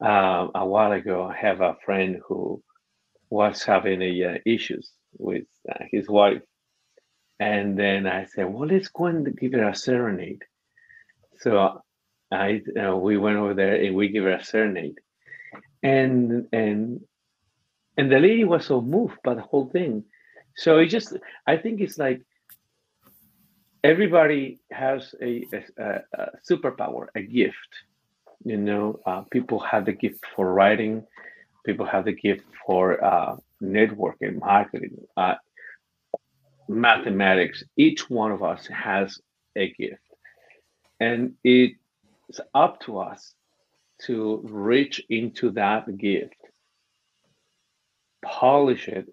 uh, a while ago, I have a friend who was having a, uh, issues with uh, his wife, and then I said, "Well, let's go and give her a serenade." So I uh, we went over there and we gave her a serenade, and and and the lady was so moved by the whole thing. So it just I think it's like everybody has a, a, a superpower, a gift. You know, uh, people have the gift for writing, people have the gift for uh, networking, marketing, uh, mathematics. Each one of us has a gift, and it's up to us to reach into that gift, polish it,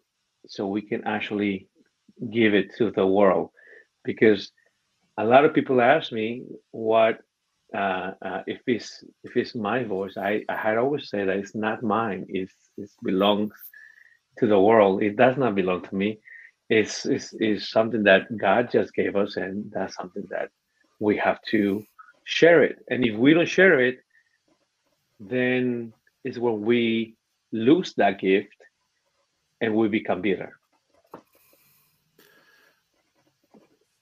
so we can actually give it to the world. Because a lot of people ask me what uh, uh, if it's if it's my voice. I, I had always said that it's not mine. It's it belongs to the world. It does not belong to me. It's, it's it's something that God just gave us, and that's something that we have to share it. And if we don't share it, then is when we lose that gift and we become bitter.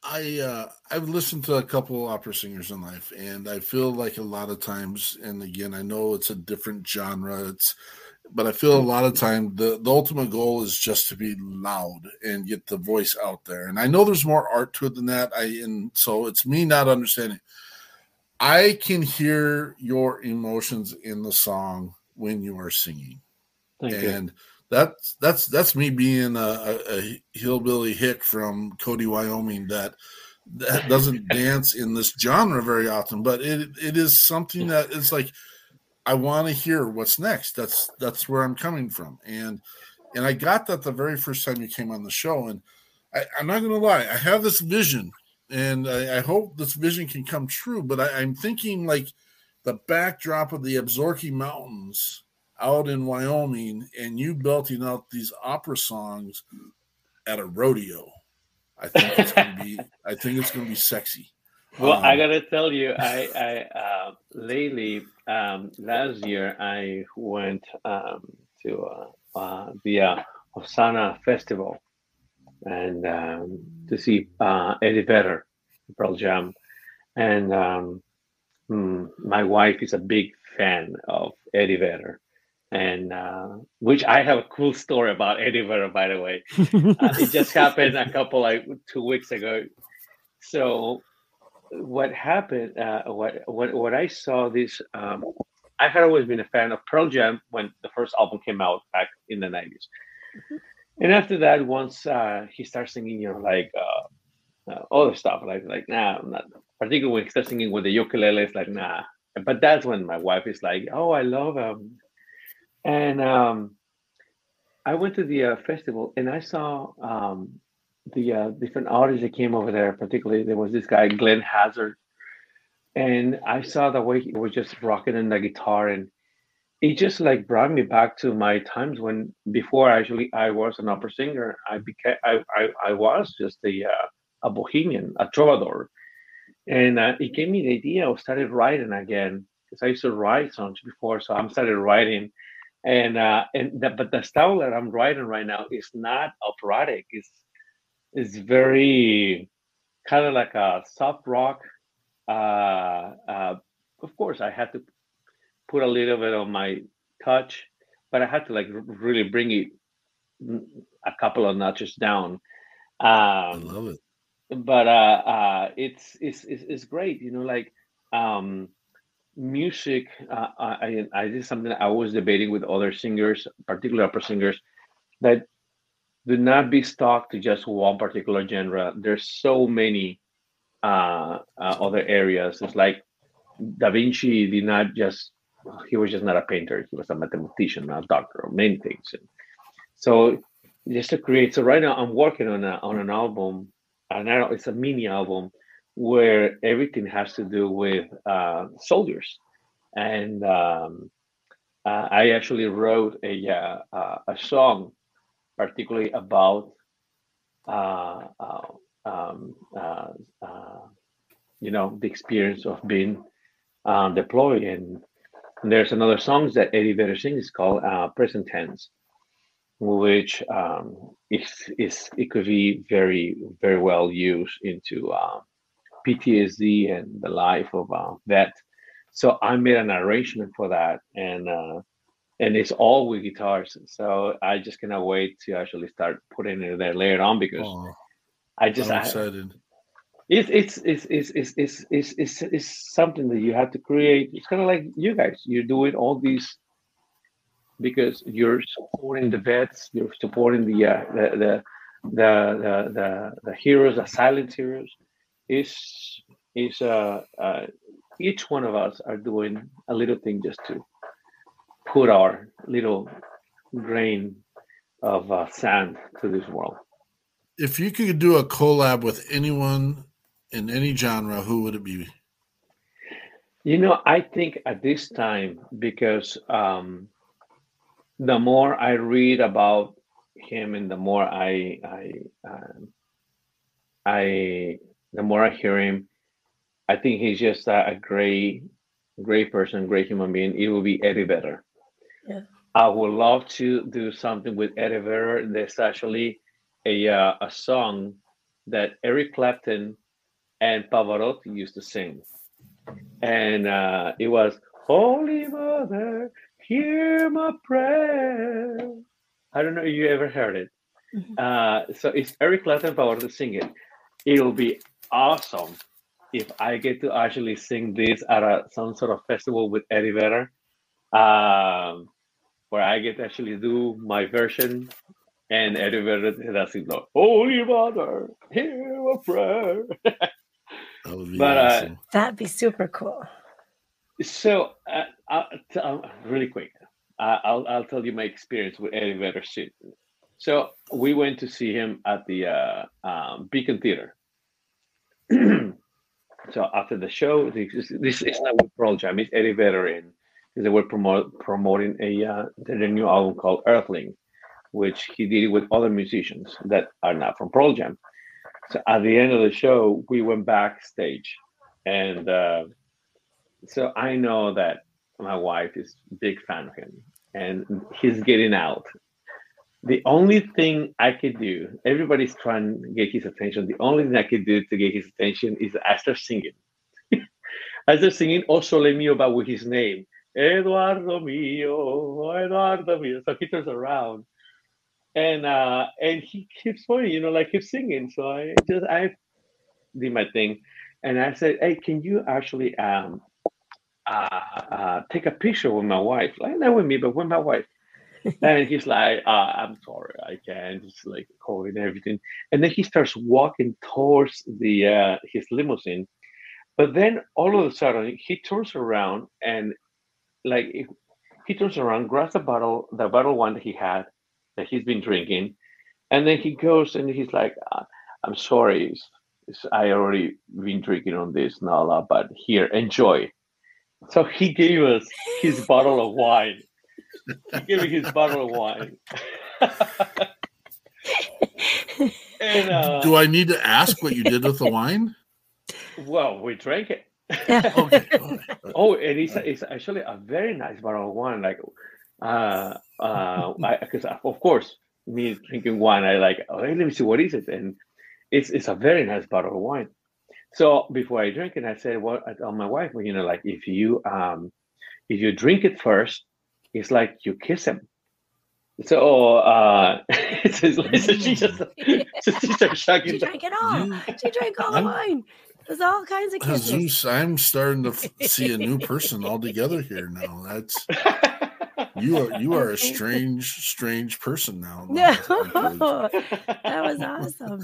I uh, I've listened to a couple opera singers in life, and I feel like a lot of times, and again, I know it's a different genre. It's, but I feel a lot of time the the ultimate goal is just to be loud and get the voice out there. And I know there's more art to it than that. I and so it's me not understanding. I can hear your emotions in the song when you are singing, Thank and. You that's that's that's me being a, a, hillbilly hick from Cody, Wyoming that that doesn't dance in this genre very often, but it it is something that it's like I want to hear what's next. That's that's where I'm coming from, and and I got that the very first time you came on the show, and I, am not gonna lie, I have this vision, and I, I hope this vision can come true. But I, I'm thinking like the backdrop of the Absaroka Mountains out in Wyoming and you belting out these opera songs at a rodeo. I think it's gonna be I think it's gonna be sexy. Well, um, I gotta tell you, I, I uh, lately um, last year I went um, to uh, uh, the uh, Ohana Festival and um, to see uh, Eddie Vedder, Pearl Jam, and um, mm, my wife is a big fan of Eddie Vedder, and uh, which I have a cool story about Eddie Vedder, by the way. uh, it just happened a couple like two weeks ago. So, what happened? Uh, what what what I saw this. Um, I had always been a fan of Pearl Jam when the first album came out back in the 90s. Mm-hmm. And after that, once uh, he starts singing, you know, like uh, uh, other stuff, like like nah, I'm not. Particularly when he starts singing with the ukulele, it's like nah. But that's when my wife is like, "Oh, I love um, and um, I went to the uh, festival and I saw um, the uh, different artists that came over there. Particularly, there was this guy Glen Hansard, and I saw the way he was just rocking in the guitar, and it just like brought me back to my times when before actually I was an opera singer. I became I I, I was just a uh, a bohemian, a troubadour, and uh, it gave me the idea. I started writing again because I used to write songs before, so I started writing and uh, and the, but the style that I'm writing right now is not operatic. It's it's very kind of like a soft rock. Uh, uh, of course, I had to put a little bit of my touch, but I had to like really bring it a couple of notches down. Um, I love it. But uh, uh, it's, it's it's it's great, you know. Like um, music, uh, I, I is something I was debating with other singers, particularly opera singers, that do not be stuck to just one particular genre. There's so many uh, uh, other areas. It's like Da Vinci did not just he was just not a painter. He was a mathematician, a doctor, or many things. And so just to create. So right now I'm working on a on an album, and it's a mini album where everything has to do with uh, soldiers. And um, uh, I actually wrote a, uh, uh a song, particularly about uh, um, you know the experience of being deployed. And, there's another song that Eddie Vedder sings called "Present Tense." which um, is, is it could be very very well used into um, PTSD and the life of uh, a vet. So I made an arrangement for that, and uh, and it's all with guitars. So I just cannot wait to actually start putting it there later on because oh, I just I'm excited. It's it's, it's it's it's it's it's it's something that you have to create. It's kind of like you guys. You're doing all these because you're supporting the vets. You're supporting the uh, the, the the the the, the heroes, the silent heroes is is uh, uh, each one of us are doing a little thing just to put our little grain of uh, sand to this world. If you could do a collab with anyone in any genre, who would it be? You know, I think at this time, because um, the more I read about him and the more I I um, I the more I hear him, I think he's just a, a great, great person, great human being. It will be Eddie Vedder. Yeah. I would love to do something with Eddie Vedder. There's actually a uh, a song that Eric Clapton and Pavarotti used to sing, and uh, it was "Holy Mother, hear my prayer." I don't know if you ever heard it. Mm-hmm. Uh, so it's Eric Clapton and Pavarotti sing it. It'll be awesome if I get to actually sing this at a, some sort of festival with Eddie Vedder. Um, where I get to actually do my version and Eddie Vedder does it like, Holy Mother, hear a prayer. that would be but, uh, awesome. uh, That'd be super cool. So, uh, I'll, uh, really quick, uh, I'll, I'll tell you my experience with Eddie Vedder. Soon. So, we went to see him at the uh, um, Beacon Theater. so, after the show, this, is not with Pearl Jam, it's Eddie Vedder they were promote, promoting a uh, their new album called Earthling, which he did with other musicians that are not from Pearl Jam. So at the end of the show, we went backstage, and uh, so I know that my wife is big fan of him, and he's getting out. The only thing I could do, everybody's trying to get his attention. The only thing I could do to get his attention is I start singing. I start singing "O Sole Mio" but with his name Eduardo mío, Eduardo mío. So he turns around and uh and he keeps pointing, you know, like keeps singing. So I just I did my thing and I said, Hey, can you actually um uh, uh take a picture with my wife? Like not with me, but with my wife. and he's like, uh, I'm sorry, I can't. Just like calling everything. And then he starts walking towards the uh his limousine. But then all of a sudden he turns around and like he turns around, grabs the bottle, the bottle one that he had that he's been drinking, and then he goes and he's like, uh, "I'm sorry, it's, it's, I already been drinking on this, Nala, but here, enjoy." So he gave us his bottle of wine. He gave me his bottle of wine. and, uh, Do I need to ask what you did with the wine? Well, we drank it. okay. oh, and it's, it's actually a very nice bottle of wine. Like, uh, uh, because of course, me drinking wine, I like, oh, let me see what is it, and it's it's a very nice bottle of wine. So before I drink it, I said, well, I tell my wife, well, you know, like if you um, if you drink it first, it's like you kiss him. So uh, it's, it's, so she just she started shaking. She drank it all. She drank all the wine. There's all kinds of kisses. Zeus, I'm starting to f- see a new person altogether here now. That's you are you are a strange, strange person now. No, that was awesome.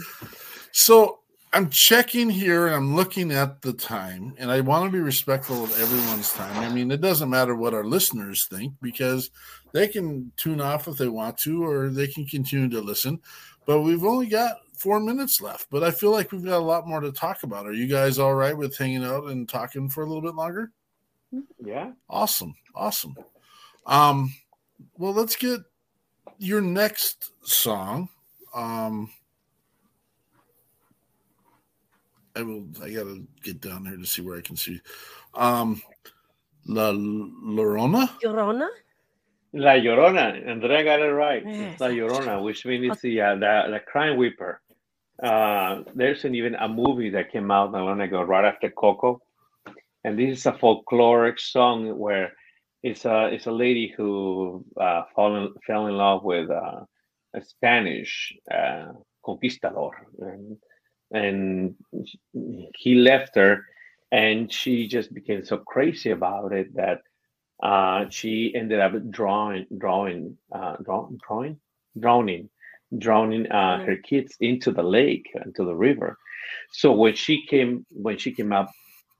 So I'm checking here and I'm looking at the time, and I want to be respectful of everyone's time. I mean, it doesn't matter what our listeners think because they can tune off if they want to, or they can continue to listen. But we've only got four minutes left, but I feel like we've got a lot more to talk about. Are you guys all right with hanging out and talking for a little bit longer? Yeah. Awesome. Awesome. Um, well, let's get your next song. Um, I will. I gotta get down here to see where I can see. Um, La Llorona. Llorona. La Llorona. Andrea got it right. Yes. La Llorona, which means it's the, uh, the the crime weeper. Uh, there's an, even a movie that came out not long ago, right after Coco, and this is a folkloric song where it's a it's a lady who uh, fall in, fell in love with uh, a Spanish uh, conquistador, and, and he left her, and she just became so crazy about it that uh, she ended up drawing, drawing, uh, draw, drawing, drowning drowning uh, mm-hmm. her kids into the lake, into the river. So when she came, when she came up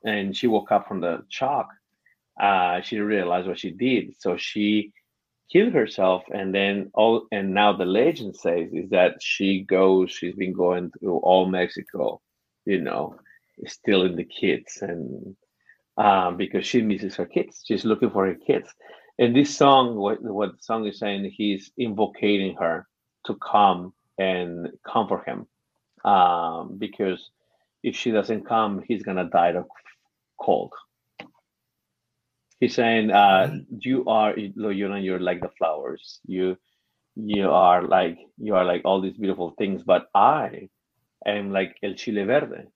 and she woke up from the shock, uh, she realized what she did. So she killed herself, and then all. And now the legend says is that she goes. She's been going through all Mexico, you know, stealing the kids, and um, because she misses her kids, she's looking for her kids. And this song, what what the song is saying, he's invocating her to come and comfort him um, because if she doesn't come, he's gonna die of cold. He's saying, uh, "You are, you know, you're like the flowers. You, you are like, you are like all these beautiful things. But I am like el chile verde.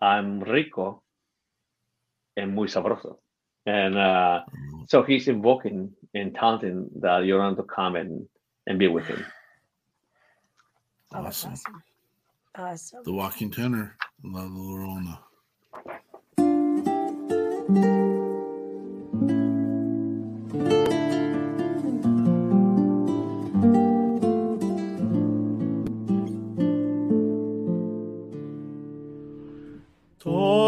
I'm rico and muy sabroso." And uh, mm. so he's invoking and taunting the Llorona to come and, and be with him. Awesome. awesome. Awesome. The walking tenor, La Llorona.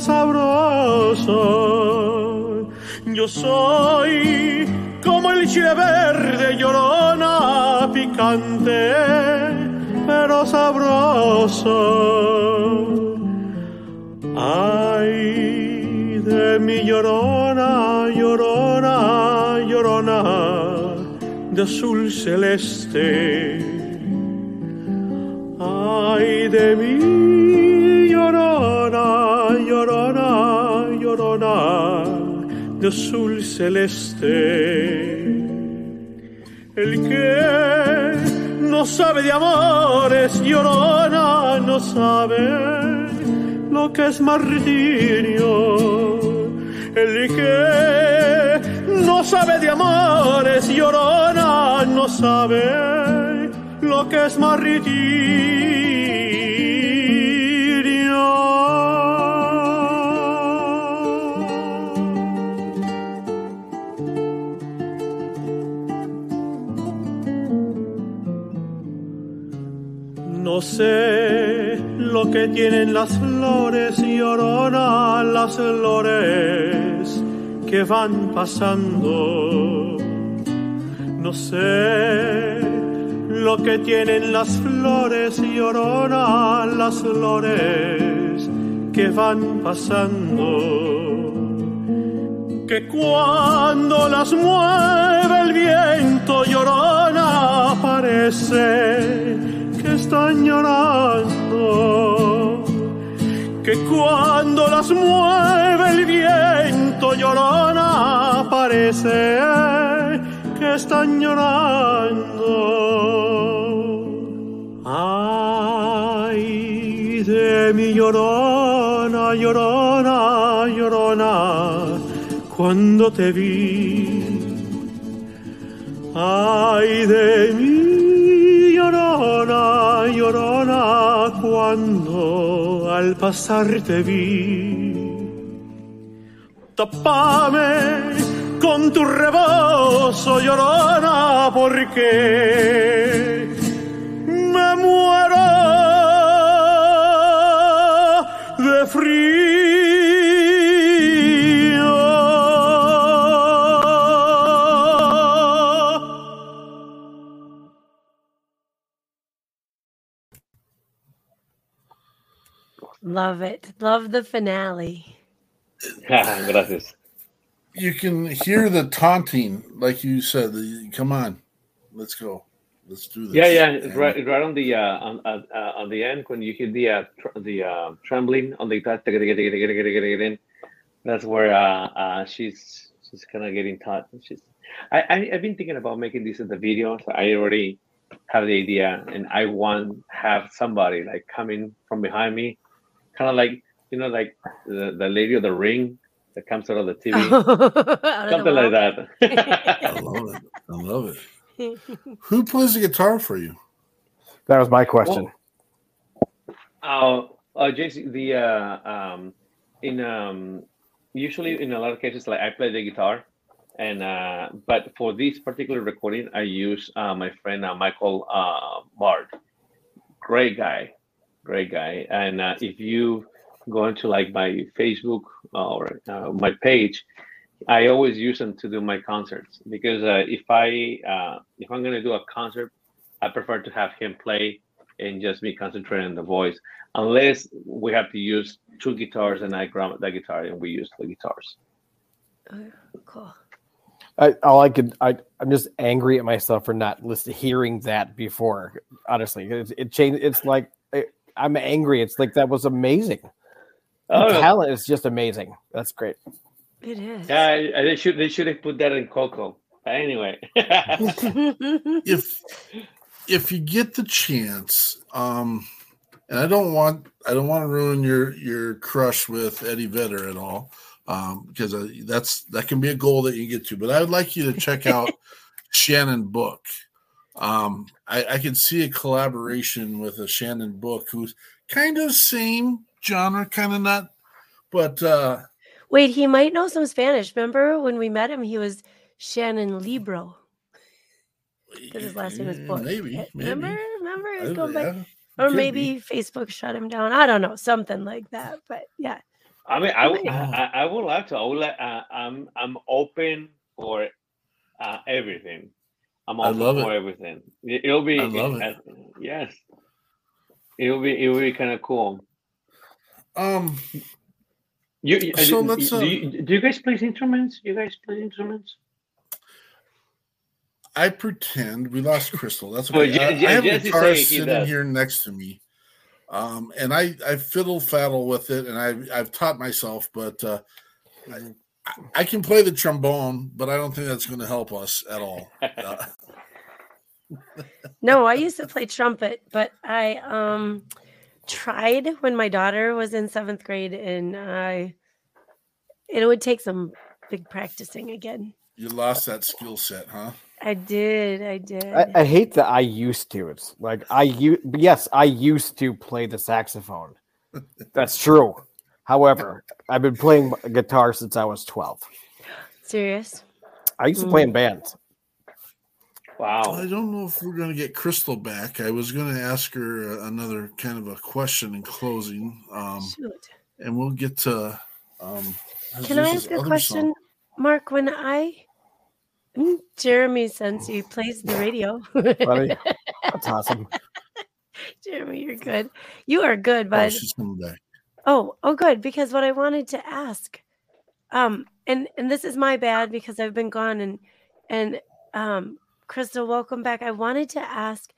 sabroso. Yo soy como el chile verde llorona, picante, pero sabroso. Ay, de mi llorona, llorona, llorona, de azul celeste. Ay, de mi llorona de azul celeste. El que no sabe de amores, llorona, no sabe lo que es martirio. El que no sabe de amores, llorona, no sabe lo que es martirio. No sé lo que tienen las flores y llorona las flores que van pasando. No sé lo que tienen las flores y llorona las flores que van pasando. Que cuando las mueve el viento llorona parece que están llorando, que cuando las mueve el viento llorona parece que están llorando. Ay, de mi llorona, llorona, llorona, cuando te vi. Ay, de mi llorona, llorona, cuando al pasar te vi. Tapame con tu rebozo, llorona, porque me muero de frío. Love it. Love the finale. Gracias. You can hear the taunting, like you said. The, come on, let's go. Let's do this. Yeah, yeah. And, right, right on the uh, on uh, uh, on the end when you hear the uh, tr- the uh, trembling on the that's where uh, uh, she's she's kind of getting taught. She's I, I have been thinking about making this in the video. So I already have the idea, and I want have somebody like coming from behind me kind of like you know, like the, the lady of the ring that comes out of the TV, something like that. I love it. I love it. Who plays the guitar for you? That was my question. Well, uh, uh, JC, the uh, um, in um, usually in a lot of cases, like I play the guitar, and uh, but for this particular recording, I use uh, my friend uh, Michael uh, Bard. Great guy, great guy. And uh, if you go into like my Facebook or uh, my page, I always use them to do my concerts because uh, if I uh, if I'm gonna do a concert, I prefer to have him play and just be concentrate on the voice. Unless we have to use two guitars and I grab the guitar and we use the guitars. Oh, cool. I, all I could, I, I'm just angry at myself for not listening, hearing that before. Honestly, it, it changed. It's like it, I'm angry. It's like that was amazing. Oh, the talent is just amazing. That's great. It is. Yeah, they should they should have put that in Coco. Anyway, if if you get the chance, um, and I don't want I don't want to ruin your your crush with Eddie Vedder at all, um, because uh, that's that can be a goal that you get to. But I would like you to check out Shannon Book. Um, I, I can see a collaboration with a Shannon Book who's kind of same genre, kind of not, but uh wait, he might know some Spanish. Remember when we met him, he was Shannon Libro. Because his last name is Book. Maybe, maybe. Remember? Remember? It's going yeah, by, or maybe be. Facebook shut him down. I don't know, something like that. But yeah. I mean, I, I, I would like to. I would like. Uh, I'm I'm open for uh, everything. I'm open for it. everything. It, will be. I love it. Uh, yes. It'll be. It will be kind of cool. Um. You, so do, let's, uh, do, you, do you guys play instruments? You guys play instruments? I pretend we lost Crystal. That's okay. Well, I, I, have a guitar sitting here next to me, um, and I I fiddle faddle with it, and I've I've taught myself, but uh, I, I, can play the trombone, but I don't think that's going to help us at all. Uh, no, I used to play trumpet, but I um tried when my daughter was in seventh grade, and I it would take some big practicing again. You lost that skill set, huh? I did. I did. I, I, hate that I used to. It's like I you yes, I used to play the saxophone. That's true. However, I've been playing guitar since I was 12. Serious? I used to play in mm. bands. Wow. I don't know if we're going to get Crystal back. I was going to ask her another kind of a question in closing. Um, and we'll get to. Um, Can I ask a question, song. Mark? When I Mm, Jeremy since he plays the radio. Buddy, that's awesome. Jeremy, you're good. You are good, bud. Oh, oh, oh, good. Because what I wanted to ask, um, and and this is my bad because I've been gone and and um, Crystal, welcome back. I wanted to ask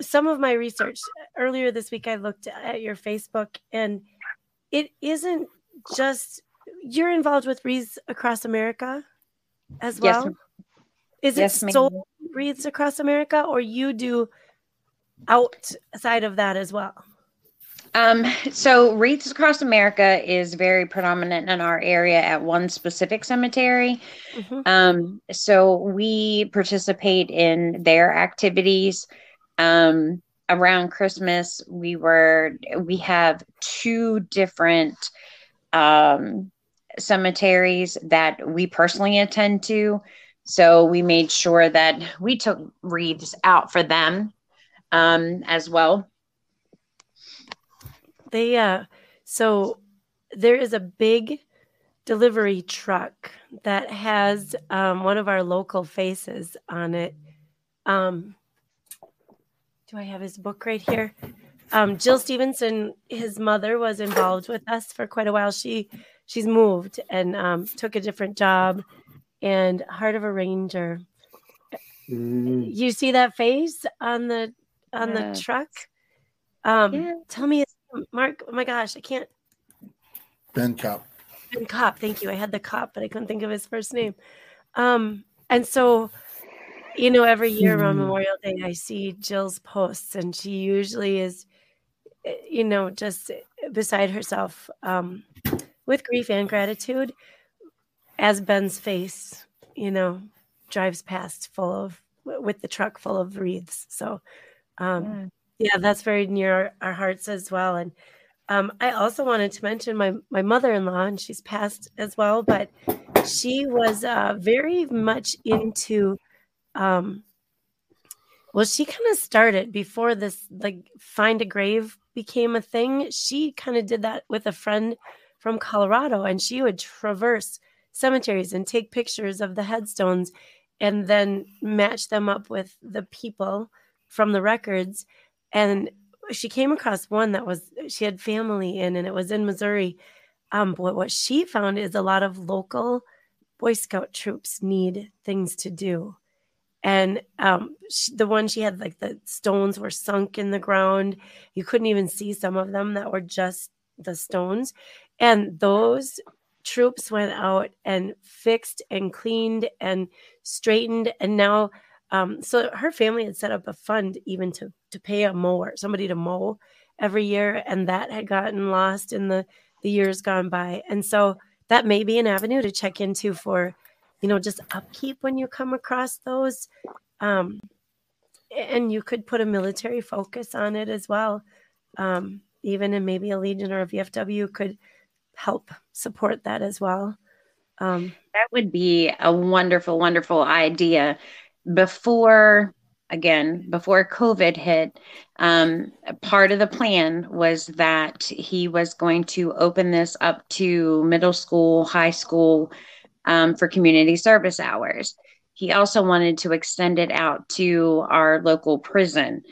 some of my research earlier this week. I looked at your Facebook, and it isn't just you're involved with Wreaths Across America as well? Yes. Is yes, it sold Wreaths across America, or you do outside of that as well? Um, so Wreaths Across America is very predominant in our area at one specific cemetery. Mm-hmm. Um, so we participate in their activities. Um, around Christmas, we were we have two different um, cemeteries that we personally attend to. So we made sure that we took wreaths out for them um, as well. They uh so there is a big delivery truck that has um, one of our local faces on it. Um, do I have his book right here? Um, Jill Stephenson, his mother, was involved with us for quite a while. She she's moved and um, took a different job and heart of a ranger mm. you see that face on the on yes. the truck um yeah. tell me mark oh my gosh i can't ben kopp ben kopp thank you i had the kopp but i couldn't think of his first name um and so you know every year around hmm. memorial day i see jill's posts and she usually is eh, you know just beside herself um with grief and gratitude as Ben's face, you know, drives past full of with the truck full of wreaths. So, um, yeah. Yeah, that's very near our, hearts as well. And um, I also wanted to mention my my mother in law, and she's passed as well, but she was uh, very much into. Um, well, she kind of started before this, like find a grave became a thing. She kind of did that with a friend from Colorado, and she would traverse cemeteries and take pictures of the headstones and then match them up with the people from the records. And she came across one that was she had family in, and it was in Missouri. Um, but what she found is a lot of local Boy Scout troops need things to do. And um, she, the one she had, like the stones were sunk in the ground. You couldn't even see some of them that were just the stones. And those troops went out and fixed and cleaned and straightened. And now, um, so her family had set up a fund even to to pay a mower, somebody to mow every year, and that had gotten lost in the the years gone by. And so that may be an avenue to check into for, you know, just upkeep when you come across those. Um, and you could put a military focus on it as well. Um, even and maybe a Legion or a VFW could help support that as well. Um, that would be a wonderful, wonderful idea. Before, again, before COVID hit, um, part of the plan was that he was going to open this up to middle school, high school um, for community service hours. He also wanted to extend it out to our local prison.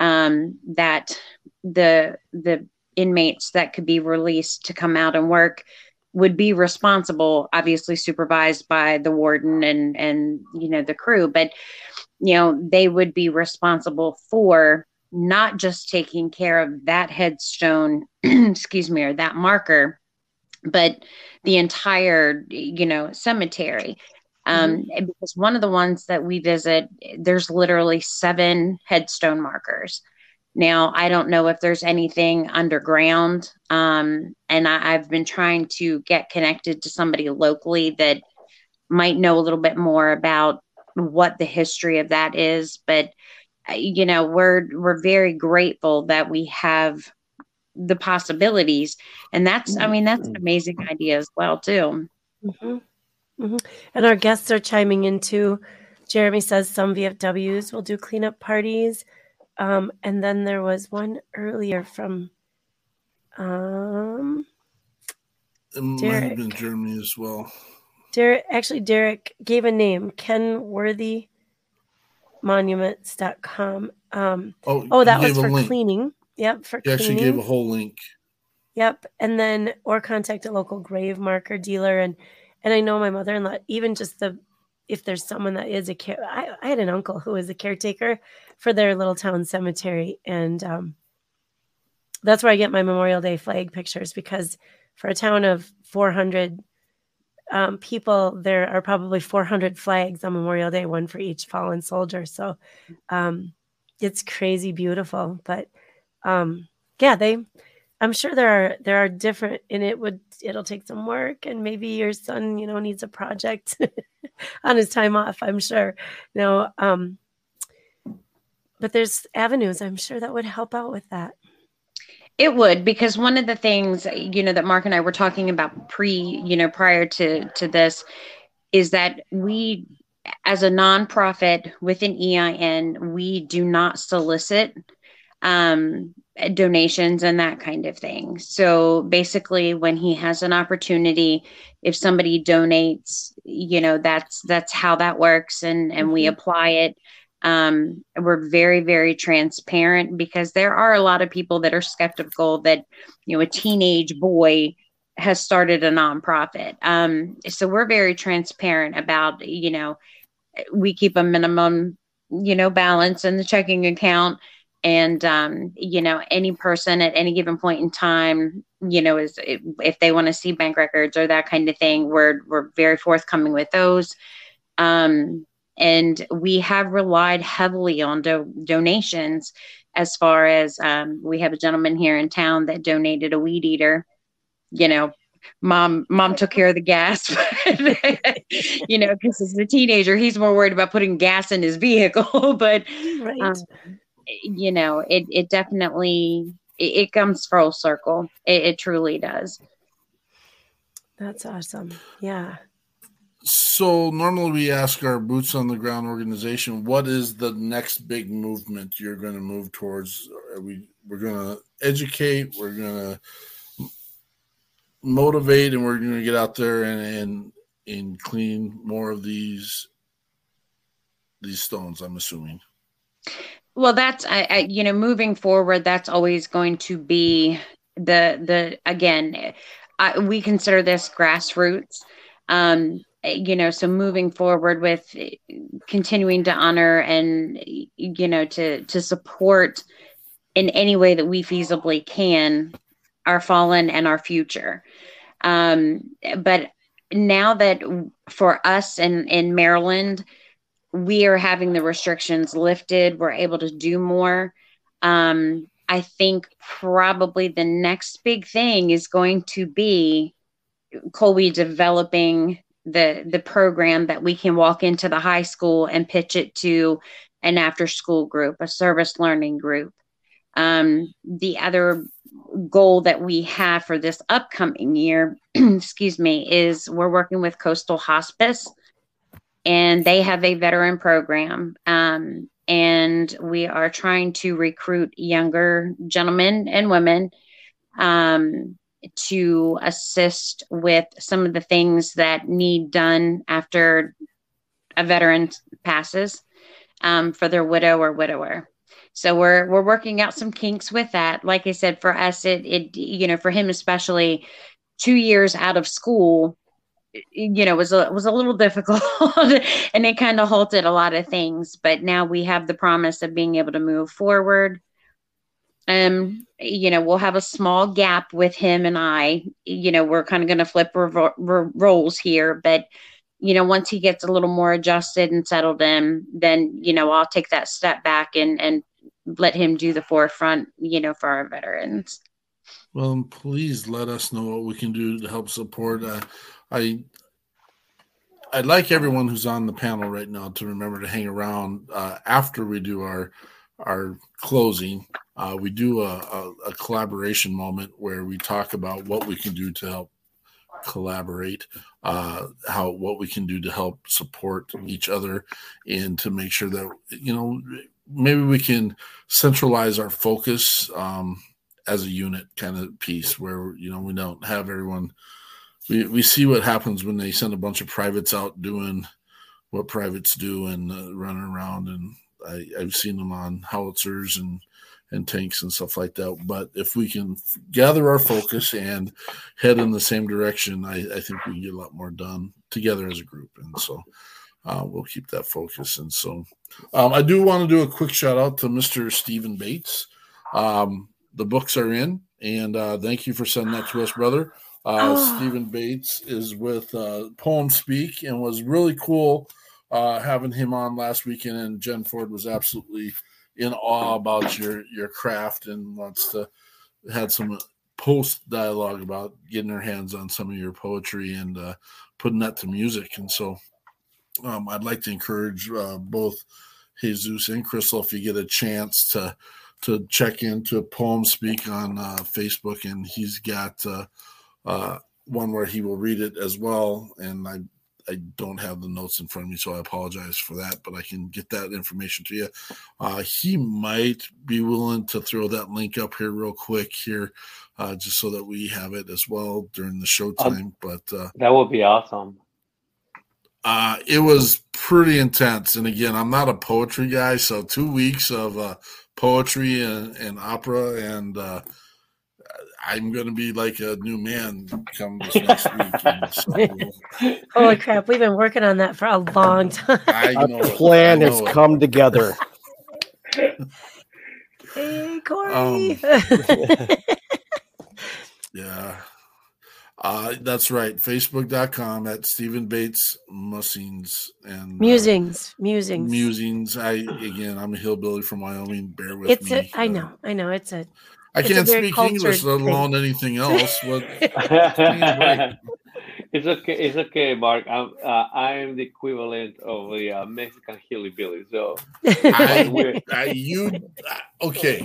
Um, that the the inmates that could be released to come out and work would be responsible obviously supervised by the warden and and you know the crew but you know they would be responsible for not just taking care of that headstone, excuse me, or that marker, but the entire, you know, cemetery. Um, mm-hmm. Because one of the ones that we visit, there's literally seven headstone markers. Now, I don't know if there's anything underground. Um, and I, I've been trying to get connected to somebody locally that might know a little bit more about what the history of that is. But you know we're we're very grateful that we have the possibilities and that's i mean that's an mm-hmm. amazing idea as well too mm-hmm. Mm-hmm. and our guests are chiming in too jeremy says some vfws will do cleanup parties um, and then there was one earlier from um, it might have been Jeremy as well. Derek, actually, Derek gave a name, Ken Worthy monuments.com. Um, oh, oh, that was for cleaning. Yep, for he actually gave a whole link. Yep, and then or contact a local grave marker dealer, and and I know my mother-in-law. Even just the if there's someone that is a care, I, I had an uncle who was a caretaker for their little town cemetery, and um, that's where I get my Memorial Day flag pictures because for a town of 400 um, people, there are probably 400 flags on Memorial Day, one for each fallen soldier. So um, it's crazy beautiful. But um, yeah, they, I'm sure there are there are different, and it would it'll take some work, and maybe your son, you know, needs a project on his time off. I'm sure. You know, um, but there's avenues. I'm sure that would help out with that. It would because one of the things you know that Mark and I were talking about pre, you know, prior to to this is that we as a nonprofit with an EIN, we do not solicit um, donations and that kind of thing. So basically, when he has an opportunity, if somebody donates, you know, that's that's how that works, and and mm-hmm. we apply it um, we're very very transparent because there are a lot of people that are skeptical that you know a teenage boy has started a nonprofit um, so we're very transparent about you know we keep a minimum you know balance in the checking account and um, you know any person at any given point in time you know is if they want to see bank records or that kind of thing we're we're very forthcoming with those um, and we have relied heavily on do- donations as far as um, we have a gentleman here in town that donated a weed eater you know mom mom took care of the gas you know because as a teenager he's more worried about putting gas in his vehicle but right. um, you know it, it definitely it, it comes full circle it, it truly does that's awesome yeah so normally we ask our boots on the ground organization, what is the next big movement you're going to move towards? Are we we're going to educate, we're going to motivate, and we're going to get out there and, and and clean more of these these stones. I'm assuming. Well, that's I, I you know moving forward. That's always going to be the the again. I, we consider this grassroots. Um, you know so moving forward with continuing to honor and you know to to support in any way that we feasibly can our fallen and our future um but now that for us in in maryland we are having the restrictions lifted. We're able to do more. Um i think probably the next big thing is going to be colby developing the the program that we can walk into the high school and pitch it to an after school group a service learning group. Um, the other goal that we have for this upcoming year excuse me is we're working with coastal hospice and they have a veteran program um, and we are trying to recruit younger gentlemen and women um, to assist with some of the things that need done after a veteran passes um, for their widow or widower. So we're we're working out some kinks with that. Like I said, for us, it it you know for him especially, two years out of school, you know was a was a little difficult, and it kind of halted a lot of things. But now we have the promise of being able to move forward um you know we'll have a small gap with him and i you know we're kind of going to flip revo- re- roles here but you know once he gets a little more adjusted and settled in then you know i'll take that step back and and let him do the forefront you know for our veterans well please let us know what we can do to help support uh, i i'd like everyone who's on the panel right now to remember to hang around uh, after we do our our closing. Uh, we do a, a, a, collaboration moment where we talk about what we can do to help collaborate, uh, how what we can do to help support each other, and to make sure that you know maybe we can centralize our focus um, as a unit kind of piece where you know we don't have everyone. We we see what happens when they send a bunch of privates out doing what privates do and uh, running around and I, I've seen them on howitzers and and tanks and stuff like that. But if we can gather our focus and head in the same direction, I, I think we can get a lot more done together as a group. And so uh, we'll keep that focus. And so um, I do want to do a quick shout out to Mr. Stephen Bates. Um, the books are in, and uh, thank you for sending that to us, brother. Uh, oh. Stephen Bates is with uh, Poem Speak and was really cool uh, having him on last weekend. And Jen Ford was absolutely in awe about your your craft and wants to had some post dialogue about getting her hands on some of your poetry and uh, putting that to music. And so um, I'd like to encourage uh, both Jesus and Crystal if you get a chance to to check into a Poem Speak on uh, Facebook, and he's got uh, uh, one where he will read it as well. And I I don't have the notes in front of me, so I apologize for that, but I can get that information to you. Uh, he might be willing to throw that link up here real quick here, uh, just so that we have it as well during the showtime. Um, but uh, that would be awesome. Uh, it was pretty intense, and again, I'm not a poetry guy, so two weeks of uh, poetry and, and opera and uh, I'm going to be like a new man come this next week. So, Holy crap! We've been working on that for a long time. I know Our plan has it. come together. hey, Corey. Um, yeah. Uh, that's right. Facebook.com at Stephen Bates Musings and uh, musings, uh, musings, musings. I again, I'm a hillbilly from Wyoming. Bear with it's me. A, I know, I know. It's a I can't speak English, let alone thing. anything else. What? it's okay. It's okay, Mark. I'm uh, I am the equivalent of a uh, Mexican hillbilly. So I, I, you uh, okay?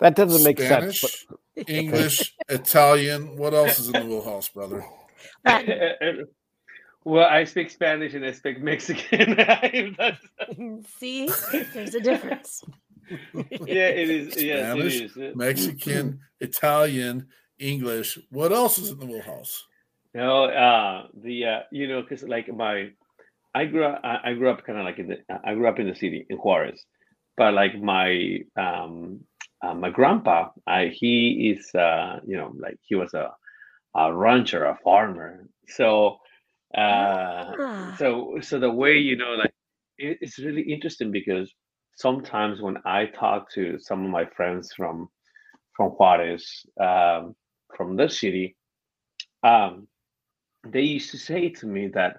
That doesn't make Spanish, sense. But... English, Italian. What else is in the wheelhouse, brother? well, I speak Spanish and I speak Mexican. See, there's a difference yeah, it is. Yes, Spanish, it is. Mexican, Italian, English. What else is in the wheelhouse? No, uh, the uh, you know, because like my, I grew up, I grew up kind of like in the, I grew up in the city in Juarez, but like my um uh, my grandpa, I, he is uh, you know like he was a a rancher, a farmer, so uh, ah. so so the way you know like it, it's really interesting because sometimes when I talk to some of my friends from from Juarez, um, from the city, um, they used to say to me that,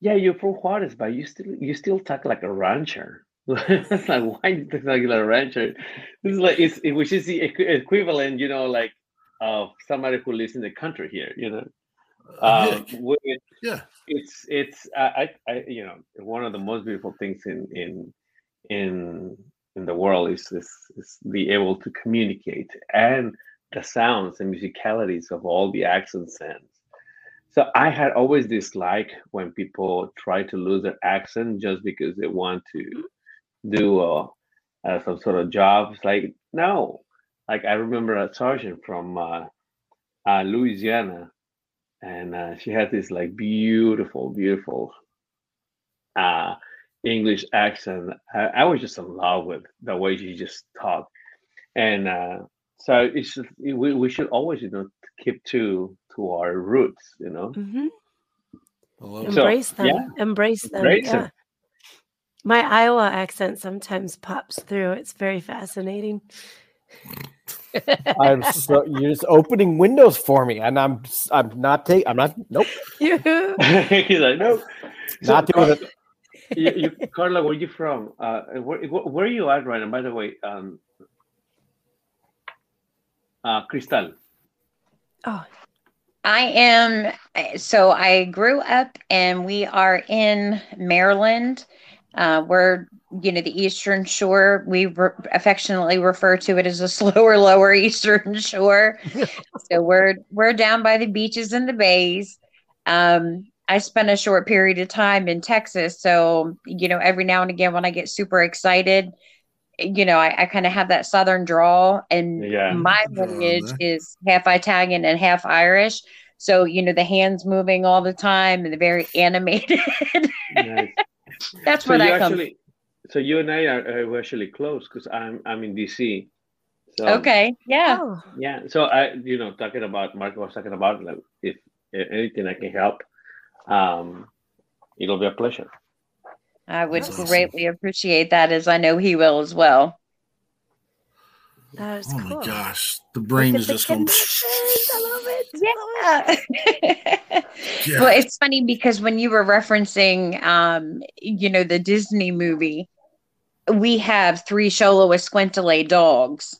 yeah, you're from Juarez, but you still you still talk like a rancher. It's like why do you talk like a rancher? This is like it's it, which is the equivalent, you know, like of somebody who lives in the country here, you know. Uh, um, with, yeah, it's it's I, I you know one of the most beautiful things in in in in the world is is, is be able to communicate and the sounds and musicalities of all the accents and so I had always disliked when people try to lose their accent just because they want to do a, uh, some sort of jobs. Like no, like I remember a sergeant from uh, uh, Louisiana, and uh, she had this like beautiful, beautiful uh, English accent. I, I, was just in love with the way she just talked, and uh, so it's just, we we should always you know keep to to our roots, you know. Mm-hmm. Embrace so, them. Yeah. Embrace them. Embrace yeah. Them. My Iowa accent sometimes pops through. It's very fascinating. I'm so you're just opening windows for me, and I'm I'm not taking. I'm not. Nope. He's like nope. Not so, doing it. you, you, Carla, where are you from? Uh, where, where are you at right now? By the way, um, uh, Crystal. Oh, I am. So I grew up and we are in Maryland. Uh, we're, you know, the Eastern Shore. We re- affectionately refer to it as a slower, lower Eastern Shore. so we're we're down by the beaches and the bays. Um, I spent a short period of time in Texas, so you know, every now and again when I get super excited, you know, I, I kind of have that southern drawl, and yeah. my lineage is half Italian and half Irish. So, you know, the hands moving all the time and the very animated. nice. That's so what I actually, come. So you and I are, are actually close because I'm I'm in DC. So, okay. Yeah. Oh. Yeah. So I, you know, talking about Mark was talking about like if, if anything I can help, um, it'll be a pleasure. I would awesome. greatly appreciate that, as I know he will as well. That is oh cool. my gosh, the brain is just going. I love it. Yeah. yeah. Well, it's funny because when you were referencing, um, you know, the Disney movie, we have three Xoloitzcuintli dogs.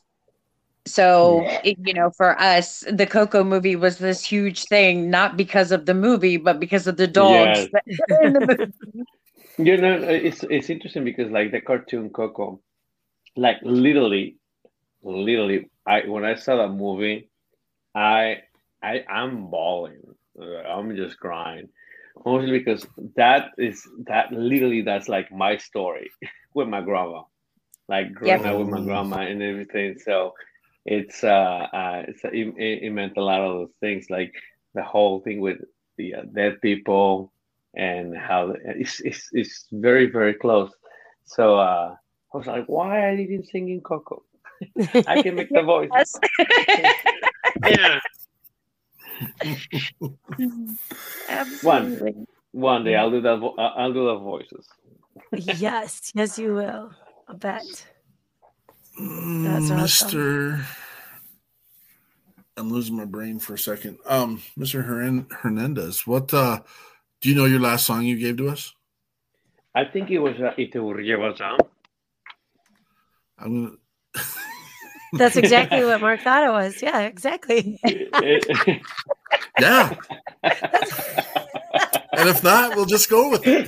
So, it, you know, for us, the Coco movie was this huge thing, not because of the movie, but because of the dogs yes. in the movie. You know, it's it's interesting because like the cartoon Coco, like literally, literally, I when I saw that movie, I I I'm bawling. I'm just crying, mostly because that is that literally that's like my story with my grandma, like growing yep. up with my grandma and everything. So it's uh, uh it's it, it meant a lot of those things, like the whole thing with the uh, dead people and how it's, it's, it's very, very close. So uh, I was like, why I didn't sing in Coco? I can make the voice. yeah. Absolutely. One, one day I'll do that. Vo- I'll do the voices. yes, yes, you will. I bet. That's Mr. Awesome. I'm losing my brain for a second. Um, Mr. Hern- Hernandez, what uh do you know your last song you gave to us? I think it was uh, Ite I'm gonna. That's exactly what Mark thought it was. Yeah, exactly. yeah. and if not, we'll just go with it.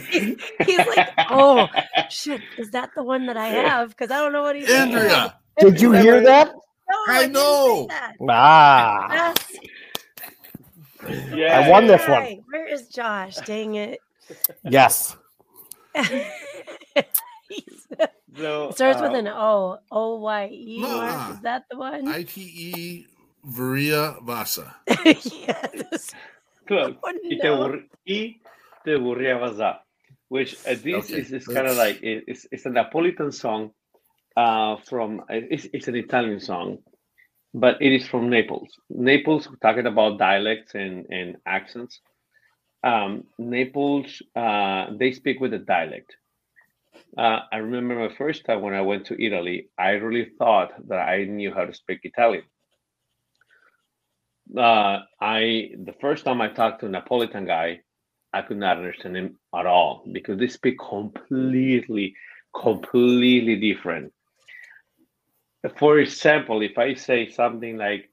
He's like, oh shit, is that the one that I have? Because I don't know what he's. Andrea, did you hear that? No, I, I know. Ah. Yes. Yeah, I won this one. Where is Josh? Dang it. Yes. so, it starts uh, with an O. O Y E. Is that the one? I T E Vuria Vasa. yes. Close. Oh, Y no. aburri- te aburriabas a. Which uh, this Okay, is, is kind of like it- it's, it's a Napolitan song uh, from it's, it's an Italian song, but it is from Naples. Naples, talking about dialects and, and accents. Um, Naples, uh, they speak with a dialect. Uh, I remember my first time when I went to Italy, I really thought that I knew how to speak Italian. Uh, I the first time I talked to a Napolitan guy, I could not understand him at all because they speak completely, completely different. For example, if I say something like,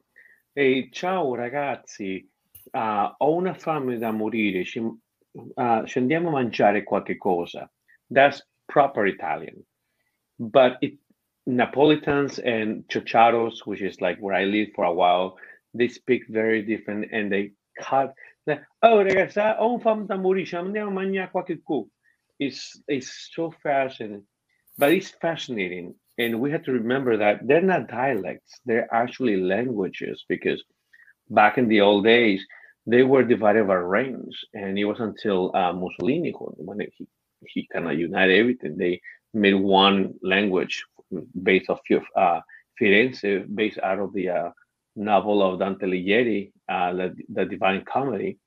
"Hey, ciao ragazzi, uh, ho una fame da morire, ci, uh, ci andiamo a mangiare qualche cosa," that's proper Italian. But it, Napolitans and Chocharos, which is like where I lived for a while, they speak very different and they cut. Oh, ragazzi, ho un fame da morire, ci andiamo a mangiare qualche cosa. It's, it's so fascinating, but it's fascinating. And we have to remember that they're not dialects, they're actually languages because back in the old days, they were divided by range. And it was until uh, Mussolini, when he, he kind of united everything, they made one language based off of uh, Firenze, based out of the uh, novel of Dante Alighieri, uh, the, the Divine Comedy,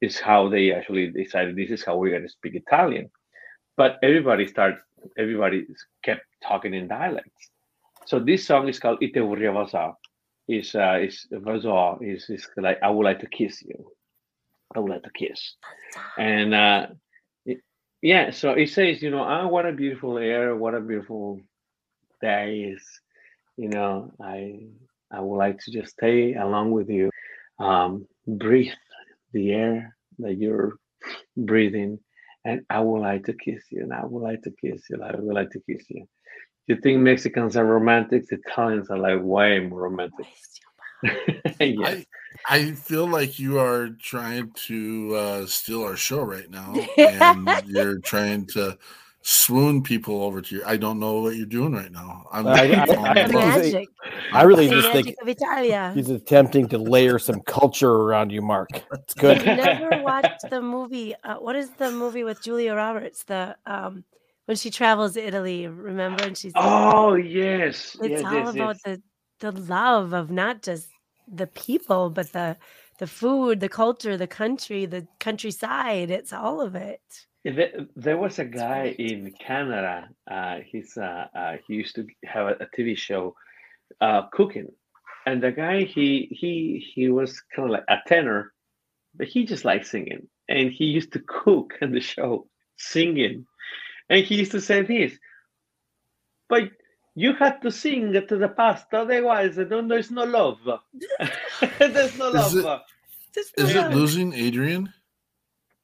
is how they actually decided this is how we're going to speak Italian. But everybody starts, everybody kept talking in dialects. So this song is called Ite vorrei vasà. Is uh, is vasò is is like I would like to kiss you. I would like to kiss, and uh, yeah. So it says, you know, ah, what a beautiful air, what a beautiful day is. You know, I I would like to just stay along with you, um, breathe the air that you're breathing, and I would like to kiss you, and I would like to kiss you, I would like to kiss you. You think Mexicans are romantic? Italians are like way more romantic. yes. I, I feel like you are trying to uh, steal our show right now, and you're trying to swoon people over to you. I don't know what you're doing right now. I'm, I- I- I'm I- falling I in think love. he's a- Magic. I really The just magic think of Italia. he's attempting to layer some culture around you, Mark. It's good. I've never watched the movie. Uh, what is the movie with Julia Roberts? The um when she travels to Italy, remember? And she's Oh yes, it's yes, all yes, about yes. the the love of not just the people, but the the food, the culture, the country, the countryside. It's all of it. There, was a guy in Canada. Uh, he's uh, uh, he used to have a, TV show, uh, cooking, and the guy he he he was kind of like a tenor, but he just liked singing, and he used to cook in the show singing, and he used to say this, but you had to sing to the pasta, otherwise no, there's no love. there's no Is love. it- Just Is love. it losing Adrian?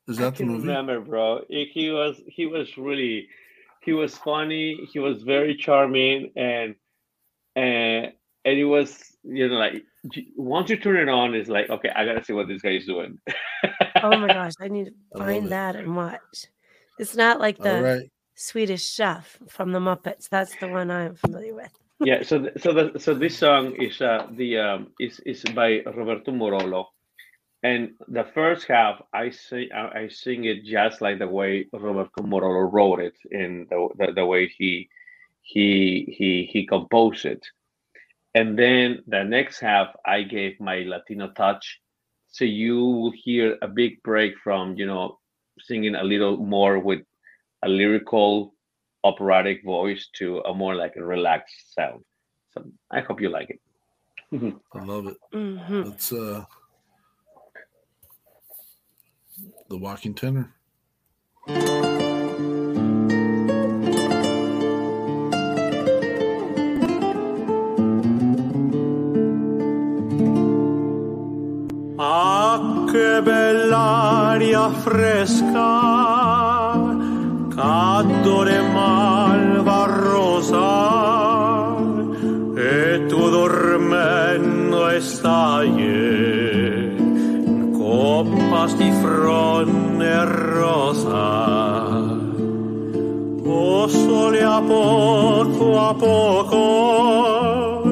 Is I that the can movie? remember, bro. He he was he was really he was funny. He was very charming, and and and it was you know like once you turn it on, it's like okay, I gotta see what this guy is doing. Oh my gosh, I need to find that and watch. It's not like the All right. Swedish chef from the Muppets. That's the one I'm familiar with. yeah. So so the, so this song is uh the um is is by Roberto Murolo, and the first half I sing I, I sing it just like the way Roberto Murolo wrote it and the the, the way he he he he composed it. And then the next half, I gave my Latino touch. So you will hear a big break from, you know, singing a little more with a lyrical, operatic voice to a more like a relaxed sound. So I hope you like it. I love it. hmm It's uh the walking tenor. Ah, che bell'aria fresca, copas di fronne rosa. O sole a poco a poco,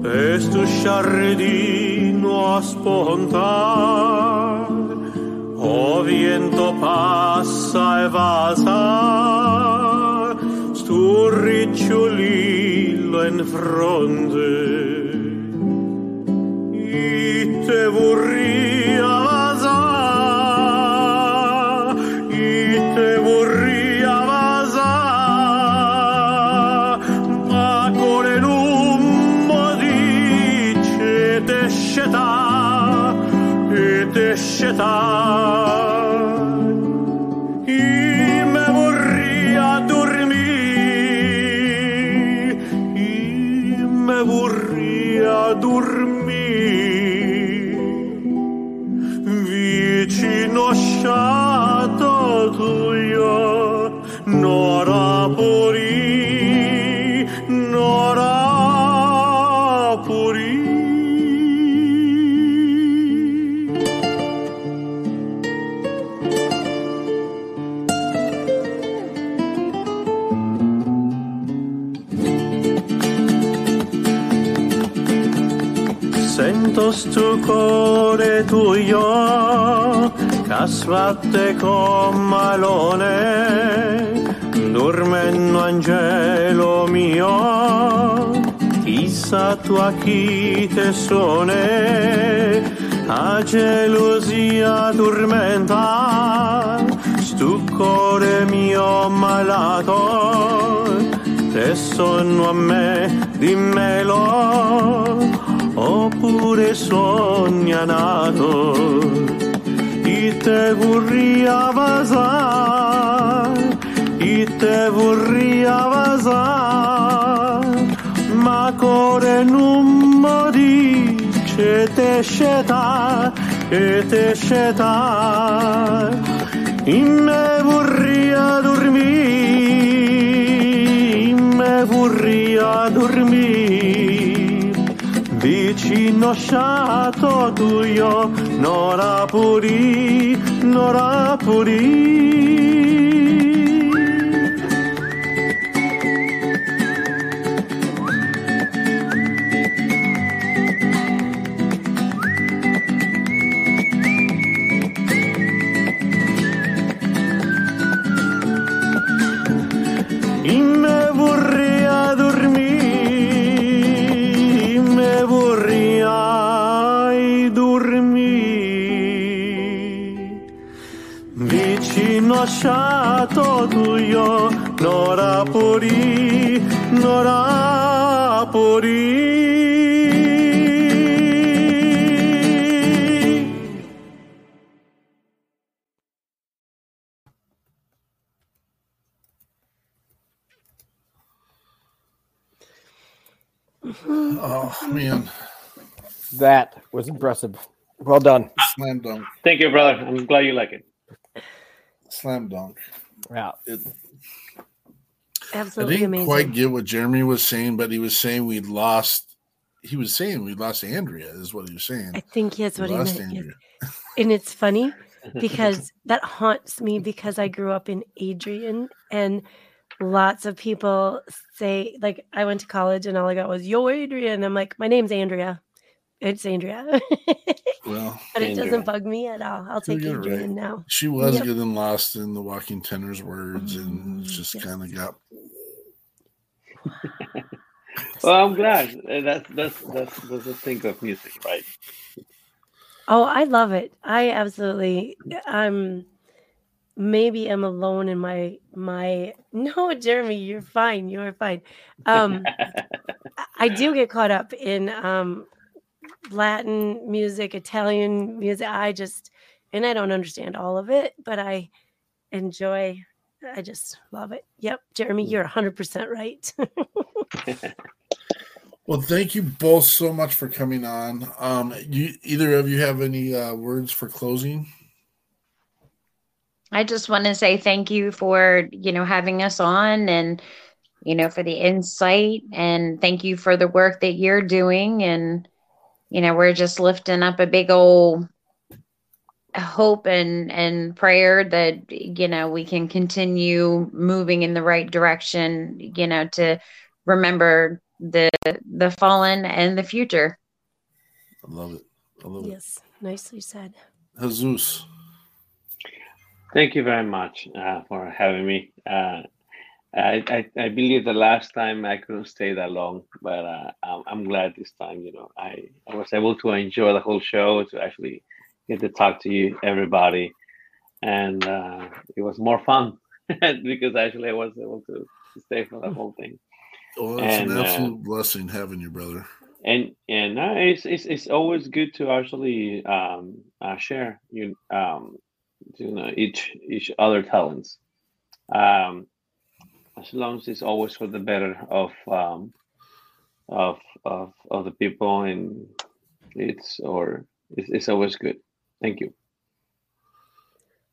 questo giardino a spuntar o viento passa e vasa stu ricciolillo in fronte e te vorria sceta e te Sento sto cuore tuo che sbatte con malone dormendo angelo mio. Chissà tu a chi te sone a gelosia tormenta. Sto cuore mio malato te sonno a me dimmelo oppure sogna nato e te vorria e te vorria vasar ma core non mo dice te sceta e te sceta. In me vorria dormire in me vorria dormire vicino sciato tuo nora puri nora puri nora puri nora puri Oh man, That was impressive. Well done. slam dunk, Thank you, brother. I'm glad you like it. slam dunk. Yeah. It, I Absolutely didn't amazing. quite get what Jeremy was saying, but he was saying we lost. He was saying we lost Andrea, is what he was saying. I think that's We what he lost meant. yes. Andrea. And it's funny because that haunts me because I grew up in Adrian and lots of people say like I went to college and all I got was yo Adrian. I'm like, my name's Andrea. It's Andrea. Well, but it Andrea. doesn't bug me at all. I'll take get it Adrian right. now. she was Yep. getting lost in the Walking Tenors words, and Mm, just yes. kind of got. Well, I'm glad. Uh, That's that's that's that's the thing of music, right? Oh, I love it. I absolutely I'm maybe I'm alone in my my no, Jeremy, you're fine. You're fine. Um I- I do get caught up in um Latin music, Italian music. I just and I don't understand all of it, but I enjoy I just love it. Yep, Jeremy, you're 100% right. Well, thank you both so much for coming on. Um, you either of you have any uh, words for closing? I just want to say thank you for, you know, having us on and, you know, for the insight and thank you for the work that you're doing. And, you know, we're just lifting up a big old hope and, and prayer that, you know, we can continue moving in the right direction, you know, to remember the the fallen and the future. I love it. I love yes, it. nicely said. Jesus. Thank you very much uh, for having me. Uh, I, I, I, believe the last time I couldn't stay that long, but uh, I'm, I'm, glad this time. You know, I, I was able to enjoy the whole show to actually get to talk to you, everybody, and uh, it was more fun because actually I was able to, to stay for the whole thing. Well, it's and, an uh, absolute blessing having you, brother. And and uh, it's, it's it's always good to actually um, uh, share you um, you know each each other talents. Um, as long as it's always for the better of um, of of of the people, and it's or it's, it's always good. Thank you,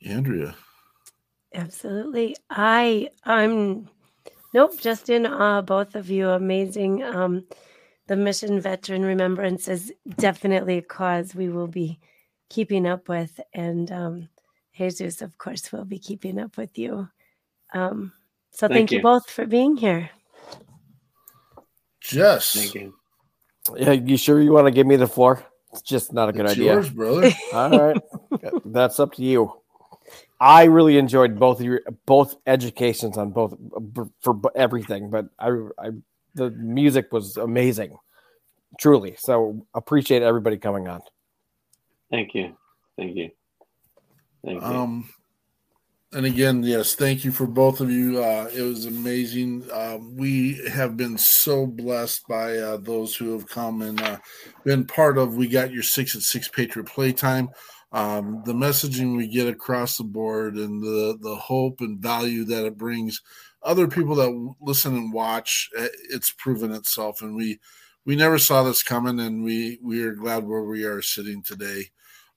Andrea. Absolutely, I I'm nope, just in awe. Both of you, amazing. Um, the Mission Veteran Remembrance is definitely a cause we will be keeping up with, and um, Jesus, of course, will be keeping up with you. Um, so thank, thank you. you. both for being here. Jess. Thank you. Yeah, you sure you want to give me the floor? It's just not a good it's idea. Yours, brother. All right. That's up to you. I really enjoyed both of your both educations on both for everything, but I, I the music was amazing, truly. So appreciate everybody coming on. Thank you, thank you. Thank you. Um, and again, yes, thank you for both of you. Uh, it was amazing. Uh, we have been so blessed by uh, those who have come and uh, been part of. We got your six at six Patriot Playtime. Um, the messaging we get across the board and the the hope and value that it brings other people that listen and watch. Eh, it's proven itself, and we we never saw this coming, and we we are glad where we are sitting today.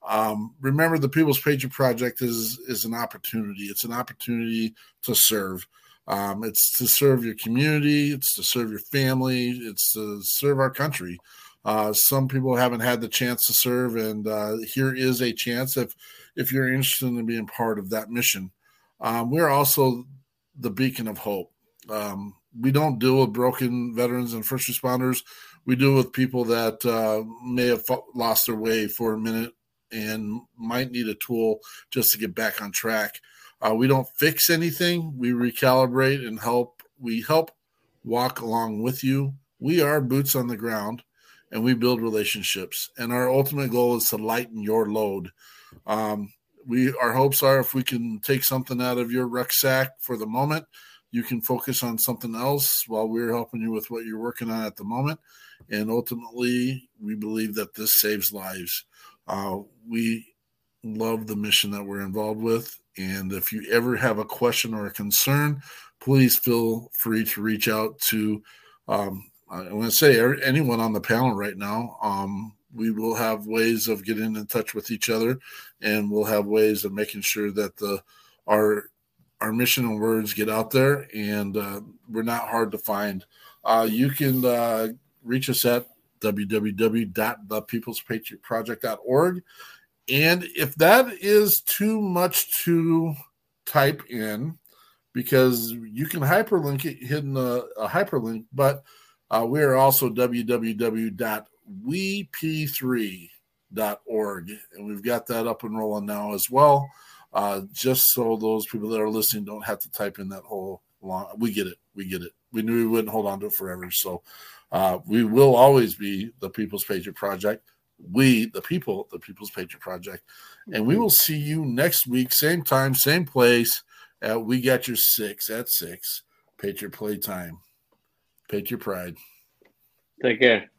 Um, remember, the People's Patriot Project is is an opportunity. It's an opportunity to serve. Um, it's to serve your community. It's to serve your family. It's to serve our country. Uh, some people haven't had the chance to serve, and uh, here is a chance if if you're interested in being part of that mission. Um, we're also the beacon of hope. Um, we don't deal with broken veterans and first responders. We deal with people that uh, may have lost their way for a minute and might need a tool just to get back on track. Uh, we don't fix anything. We recalibrate and help. We help walk along with you. We are boots on the ground and we build relationships. And our ultimate goal is to lighten your load. Um, we our hopes are if we can take something out of your rucksack for the moment, you can focus on something else while we're helping you with what you're working on at the moment. And ultimately, we believe that this saves lives. Uh, we love the mission that we're involved with. And if you ever have a question or a concern, please feel free to reach out to, um, I want to say anyone on the panel right now. Um, we will have ways of getting in touch with each other, and we'll have ways of making sure that the our our mission and words get out there, and uh, we're not hard to find. Uh, you can uh, reach us at www.thepeoplespatriotproject.org. And if that is too much to type in, because you can hyperlink it, hidden a, a hyperlink, but uh, we are also www.wep3.org. And we've got that up and rolling now as well. Uh, just so those people that are listening don't have to type in that whole long. We get it. We get it. We knew we wouldn't hold on to it forever. So uh, we will always be the People's Patriot Project. We, the people, the People's Patriot Project. And we will see you next week, same time, same place. At we got your six at six. Patriot Playtime. Patriot Pride. Take care.